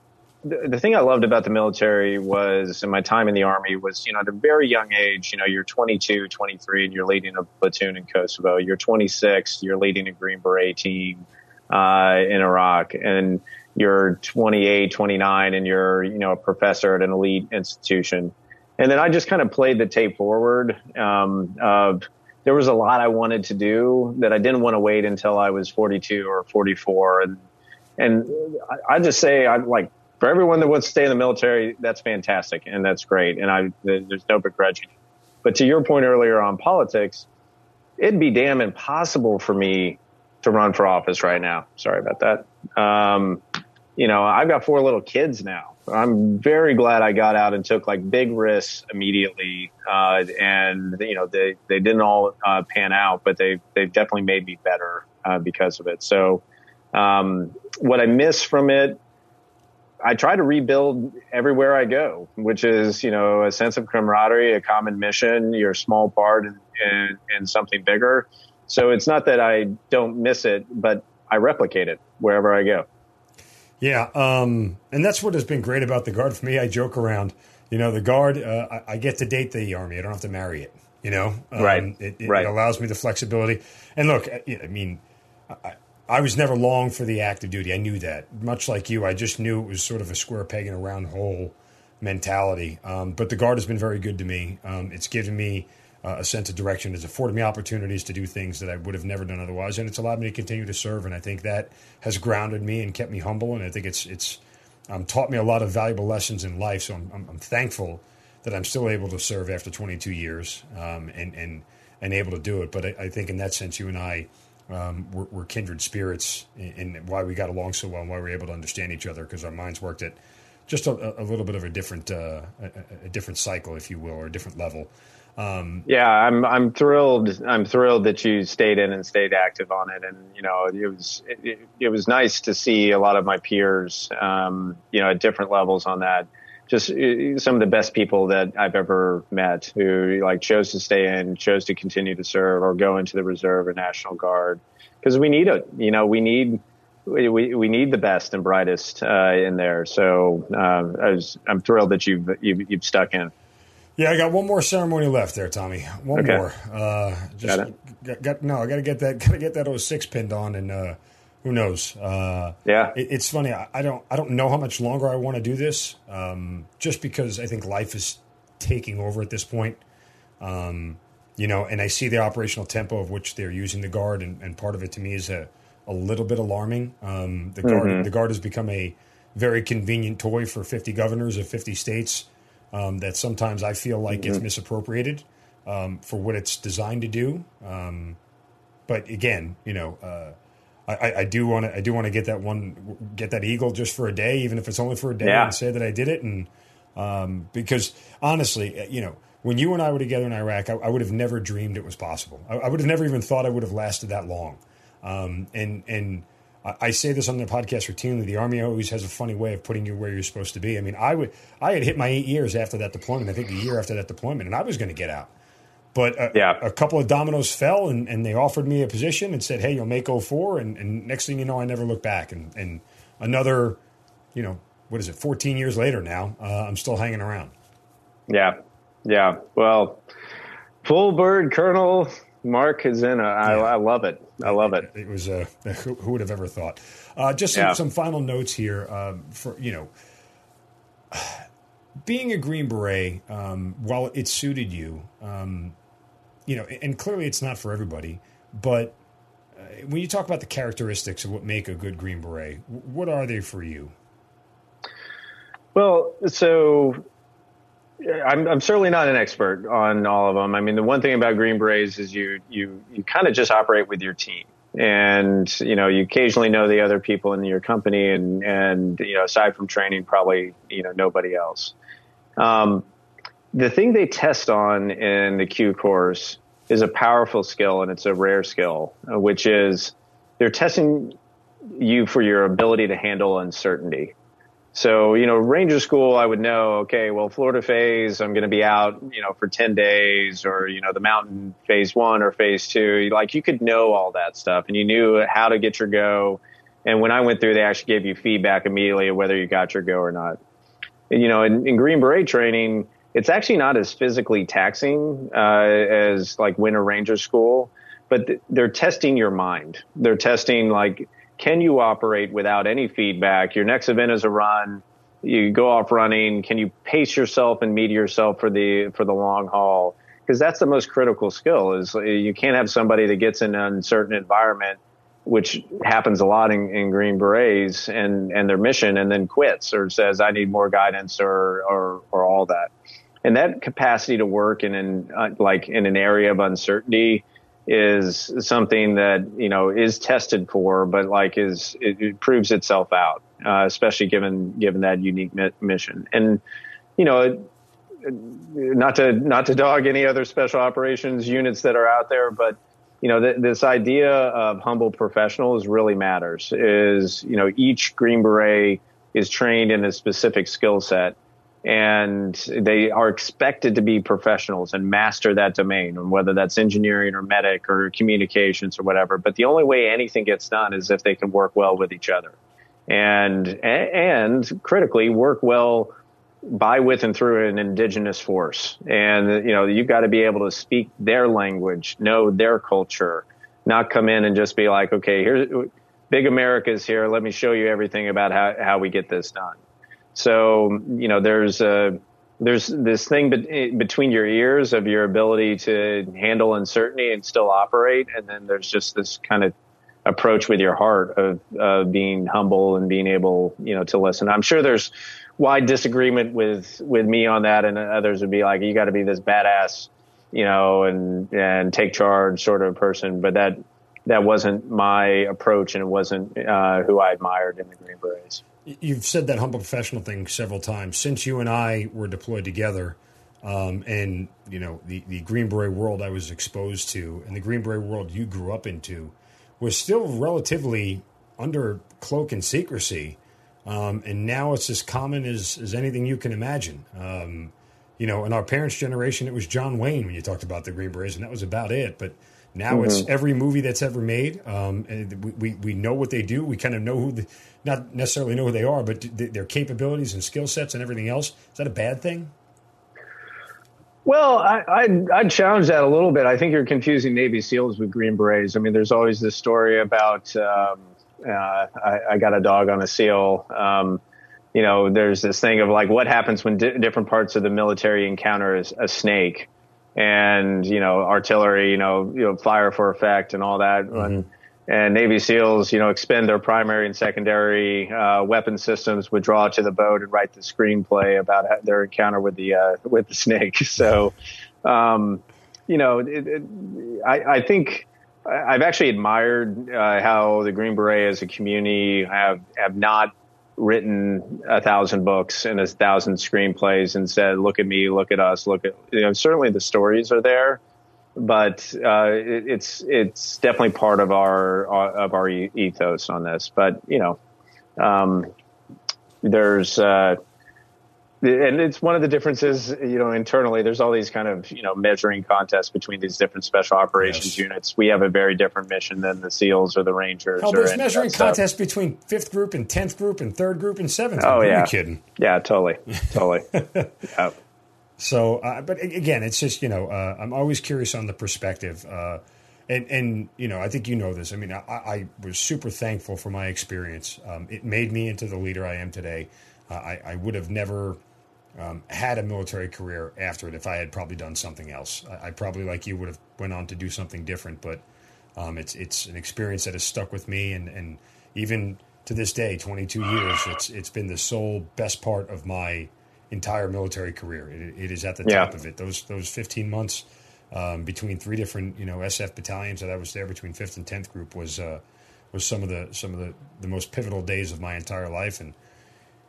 the, the thing I loved about the military was, in my time in the army was, you know, at a very young age, you know, you're 22, 23, and you're leading a platoon in Kosovo. You're 26, you're leading a Green Beret team uh, in Iraq, and you're 28, 29, and you're, you know, a professor at an elite institution. And then I just kind of played the tape forward um, of there was a lot I wanted to do that I didn't want to wait until I was 42 or 44 and and I just say, I like for everyone that wants to stay in the military, that's fantastic and that's great. And I, there's no begrudging. But to your point earlier on politics, it'd be damn impossible for me to run for office right now. Sorry about that. Um, you know, I've got four little kids now. I'm very glad I got out and took like big risks immediately. Uh, and you know, they, they didn't all uh, pan out, but they, they've definitely made me better uh, because of it. So, um, what I miss from it, I try to rebuild everywhere I go, which is, you know, a sense of camaraderie, a common mission, your small part in, in, in something bigger. So it's not that I don't miss it, but I replicate it wherever I go. Yeah, um, and that's what has been great about the guard for me. I joke around, you know, the guard. Uh, I, I, get to date the army. I don't have to marry it. You know, um, right? It, it, right. it allows me the flexibility. And look, I, I mean, I, I was never long for the active duty. I knew that. Much like you, I just knew it was sort of a square peg in a round hole mentality. Um, but the guard has been very good to me. Um, it's given me uh, a sense of direction. It's afforded me opportunities to do things that I would have never done otherwise, and it's allowed me to continue to serve. And I think that has grounded me and kept me humble. And I think it's it's um, taught me a lot of valuable lessons in life. So I'm, I'm, I'm thankful that I'm still able to serve after 22 years um, and and and able to do it. But I, I think in that sense, you and I um, we're, we're, kindred spirits and why we got along so well and why we are able to understand each other because our minds worked at just a, a little bit of a different uh, a, a, different cycle, if you will, or a different level. Um, yeah, I'm I'm thrilled. I'm thrilled that you stayed in and stayed active on it, and you know it was it, it was nice to see a lot of my peers, um, you know, at different levels on that just uh, some of the best people that I've ever met who like chose to stay in, chose to continue to serve or go into the reserve or National Guard because we need it. You know, we need we, we need the best and brightest uh, in there. So uh, I was, I'm thrilled that you've, you've, you've stuck in. Yeah, I got one more ceremony left there, Tommy. One okay. more. Uh, just got, got, got, no, I got to get that. Got to get that 06 pinned on and uh, who knows? Uh, yeah, it, it's funny. I, I, don't I don't know how much longer I want to do this, um, just because I think life is taking over at this point. Um, you know, and I see the operational tempo of which they're using the guard, and, and part of it to me is a, a little bit alarming. Um, the guard mm-hmm. the guard has become a very convenient toy for 50 governors of 50 states um, that sometimes I feel like mm-hmm. gets misappropriated um, for what it's designed to do. Um, but again, you know. Uh, I, I do want to I do want to get that one get that eagle just for a day, even if it's only for a day, yeah. and say that I did it. And um, because honestly, uh, you know, when you and I were together in Iraq, I, I would have never dreamed it was possible. I, I, would have never even thought I would have lasted that long. Um, and and I say this on the podcast routinely. The Army always has a funny way of putting you where you're supposed to be. I mean, I would I had hit my eight years after that deployment. I think a year after that deployment, and I was going to get out. But a, yeah. a couple of dominoes fell, and, and they offered me a position and said, "Hey, you'll make 04. And, and next thing you know, I never looked back. And, and another, you know, what is it? 14 years later now, uh, I'm still hanging around. Yeah, yeah. Well, full bird Colonel Mark is in. A, I, yeah. I love it. I love it. It, it was. Uh, who would have ever thought? Uh, just some, yeah. some, final notes here. Um, for you know, being a Green Beret, um, while it suited you, um, you know, and clearly it's not for everybody, but uh, when you talk about the characteristics of what make a good Green Beret, what are they for you? Well, so I'm, I'm, certainly not an expert on all of them. I mean, the one thing about Green Berets is you you you kind of just operate with your team, and you know you occasionally know the other people in your company, and and you know aside from training, probably you know nobody else. Um, the thing they test on in the Q course is a powerful skill and it's a rare skill, uh, which is they're testing you for your ability to handle uncertainty. So, you know, Ranger School, I would know, okay, well, Florida phase, I'm going to be out, you know, for 10 days or, you know, the mountain phase one or phase two. Like you could know all that stuff and you knew how to get your go. And when I went through, they actually gave you feedback immediately whether you got your go or not. And, you know, in, in Green Beret training, it's actually not as physically taxing uh, as like Winter Ranger School, but th- they're testing your mind. They're testing like, can you operate without any feedback? Your next event is a run. You go off running. Can you pace yourself and meet yourself for the for the long haul? Because that's the most critical skill. Is you can't have somebody that gets in an uncertain environment which happens a lot in, in, Green Berets and, and their mission and then quits or says, I need more guidance or, or, or all that. And that capacity to work in an, uh, like in an area of uncertainty is something that, you know, is tested for, but like is, it, it proves itself out, uh, especially given, given that unique mi- mission. And, you know, not to, not to dog any other special operations units that are out there, but, you know, th- this idea of humble professionals really matters is, you know, each Green Beret is trained in a specific skill set and they are expected to be professionals and master that domain, and whether that's engineering or medic or communications or whatever. But the only way anything gets done is if they can work well with each other and, and critically work well by, with, and through an indigenous force. And, you know, you've got to be able to speak their language, know their culture, not come in and just be like, okay, here's big America's here. Let me show you everything about how, how we get this done. So, you know, there's a, there's this thing be- between your ears of your ability to handle uncertainty and still operate. And then there's just this kind of approach with your heart of uh, being humble and being able, you know, to listen. I'm sure there's wide disagreement with with me on that, and others would be like, "You got to be this badass, you know, and and take charge sort of person." But that that wasn't my approach, and it wasn't uh, who I admired in the Green Berets. You've said that humble professional thing several times since you and I were deployed together. Um, and you know the, the Green Beret world I was exposed to, and the Green Beret world you grew up into, was still relatively under cloak and secrecy. Um, and now it's as common as, as anything you can imagine. Um, you know, in our parents' generation, it was John Wayne when you talked about the Green Berets, and that was about it. But now mm-hmm. it's every movie that's ever made. Um, and we, we, we, know what they do. We kind of know who, the, not necessarily know who they are, but their capabilities and skill sets and everything else. Is that a bad thing? Well, I, I'd, I'd, challenge that a little bit. I think you're confusing Navy SEALs with Green Berets. I mean, there's always this story about um, uh, I, I, got a dog on a SEAL. Um, you know, there's this thing of like what happens when di- different parts of the military encounter a, a snake, and you know, artillery, you know, you know, fire for effect and all that. Mm-hmm. And, and Navy SEALs, you know, expend their primary and secondary uh, weapon systems, withdraw to the boat, and write the screenplay about their encounter with the uh, with the snake. So, um, you know, it, it, I, I think I've actually admired uh, how the Green Beret as a community have have not written a thousand books and a thousand screenplays and said, "Look at me, look at us, look at." You know, certainly the stories are there, but uh, it, it's it's definitely part of our of our ethos on this. But you know, um, there's uh, and it's one of the differences, you know, internally. There's all these kind of, you know, measuring contests between these different special operations yes. units. We have a very different mission than the SEALs or the Rangers. Hell, there's measuring contests between fifth group and tenth group and third group and seventh. Oh group. yeah, kidding? Yeah, totally, totally. yeah. So, uh, but again, it's just you know, uh, I'm always curious on the perspective, uh, and and you know, I think you know this. I mean, I, I was super thankful for my experience. Um, it made me into the leader I am today. Uh, I, I would have never um, had a military career after it if I had probably done something else. I, I, probably, like you, would have went on to do something different. But um, it's it's an experience that has stuck with me, and and even to this day, 22 years, it's it's been the sole best part of my entire military career. it, it is at the top of it. Those those 15 months um, between three different you know SF battalions that I was there between fifth and tenth group was uh, was some of the some of the, the most pivotal days of my entire life. And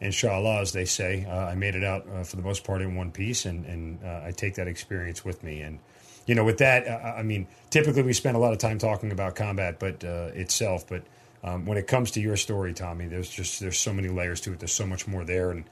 inshallah as they say uh, I made it out uh, for the most part in one piece. And and uh, I take that experience with me. And you know with that uh, I mean typically we spend a lot of time talking about combat but uh, itself. But um, when it comes to your story Tommy there's just there's so many layers to it. There's so much more there. And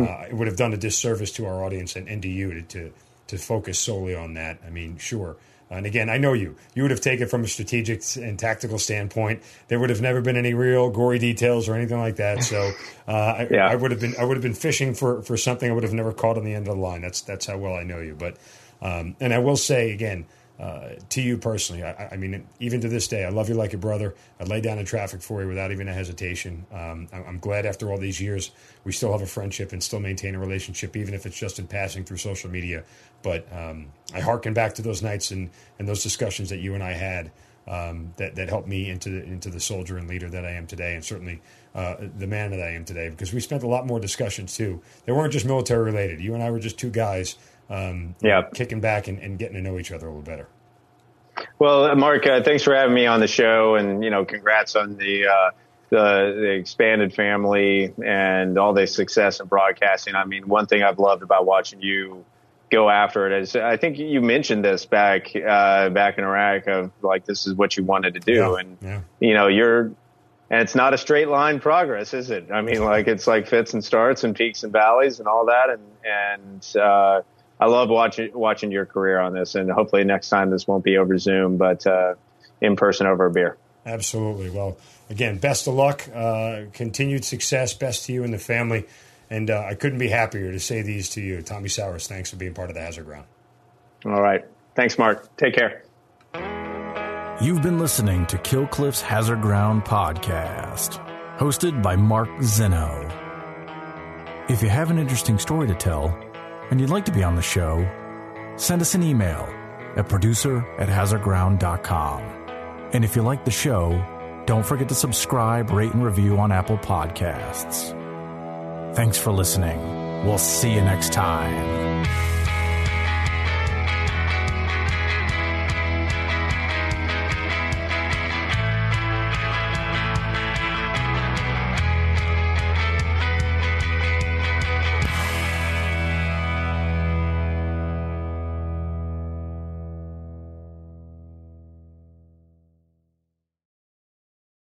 it would have done a disservice to our audience and, and to you to, to to focus solely on that. I mean, sure. And again, I know you. You would have taken from a strategic and tactical standpoint. There would have never been any real gory details or anything like that. So, uh, yeah. I, I, would have been I would have been fishing for, for something I would have never caught on the end of the line. That's that's how well I know you. But um, and I will say again, uh, to you personally. I, I, mean, even to this day, I love you like a brother. I'd lay down in traffic for you without even a hesitation. Um, I'm glad after all these years, we still have a friendship and still maintain a relationship, even if it's just in passing through social media. But um, I harken back to those nights and, and those discussions that you and I had um, that, that helped me into the, into the soldier and leader that I am today, and certainly uh, the man that I am today, because we spent a lot more discussions too. They weren't just military related. You and I were just two guys um, yeah. kicking back and, and, getting to know each other a little better. Well, Mark, uh, thanks for having me on the show, and you know, congrats on the, uh, the, the expanded family and all the success in broadcasting. I mean, one thing I've loved about watching you go after it is I think you mentioned this back uh, back in Iraq of like this is what you wanted to do, yeah. and yeah. you know, you're and it's not a straight line progress, is it? I mean, like it's like fits and starts and peaks and valleys and all that, and and uh, I love watching watching your career on this, and hopefully next time this won't be over Zoom, but uh, in person over a beer. Absolutely. Well, again, best of luck, uh, continued success, best to you and the family, and uh, I couldn't be happier to say these to you, Tommy Sowers. Thanks for being part of the Hazard Ground. All right, thanks, Mark. Take care. You've been listening to Kill Cliff's Hazard Ground podcast, hosted by Mark Zeno. If you have an interesting story to tell and you'd like to be on the show, send us an email at producer at hazardground.com. And if you like the show, don't forget to subscribe, rate, and review on Apple Podcasts. Thanks for listening. We'll see you next time.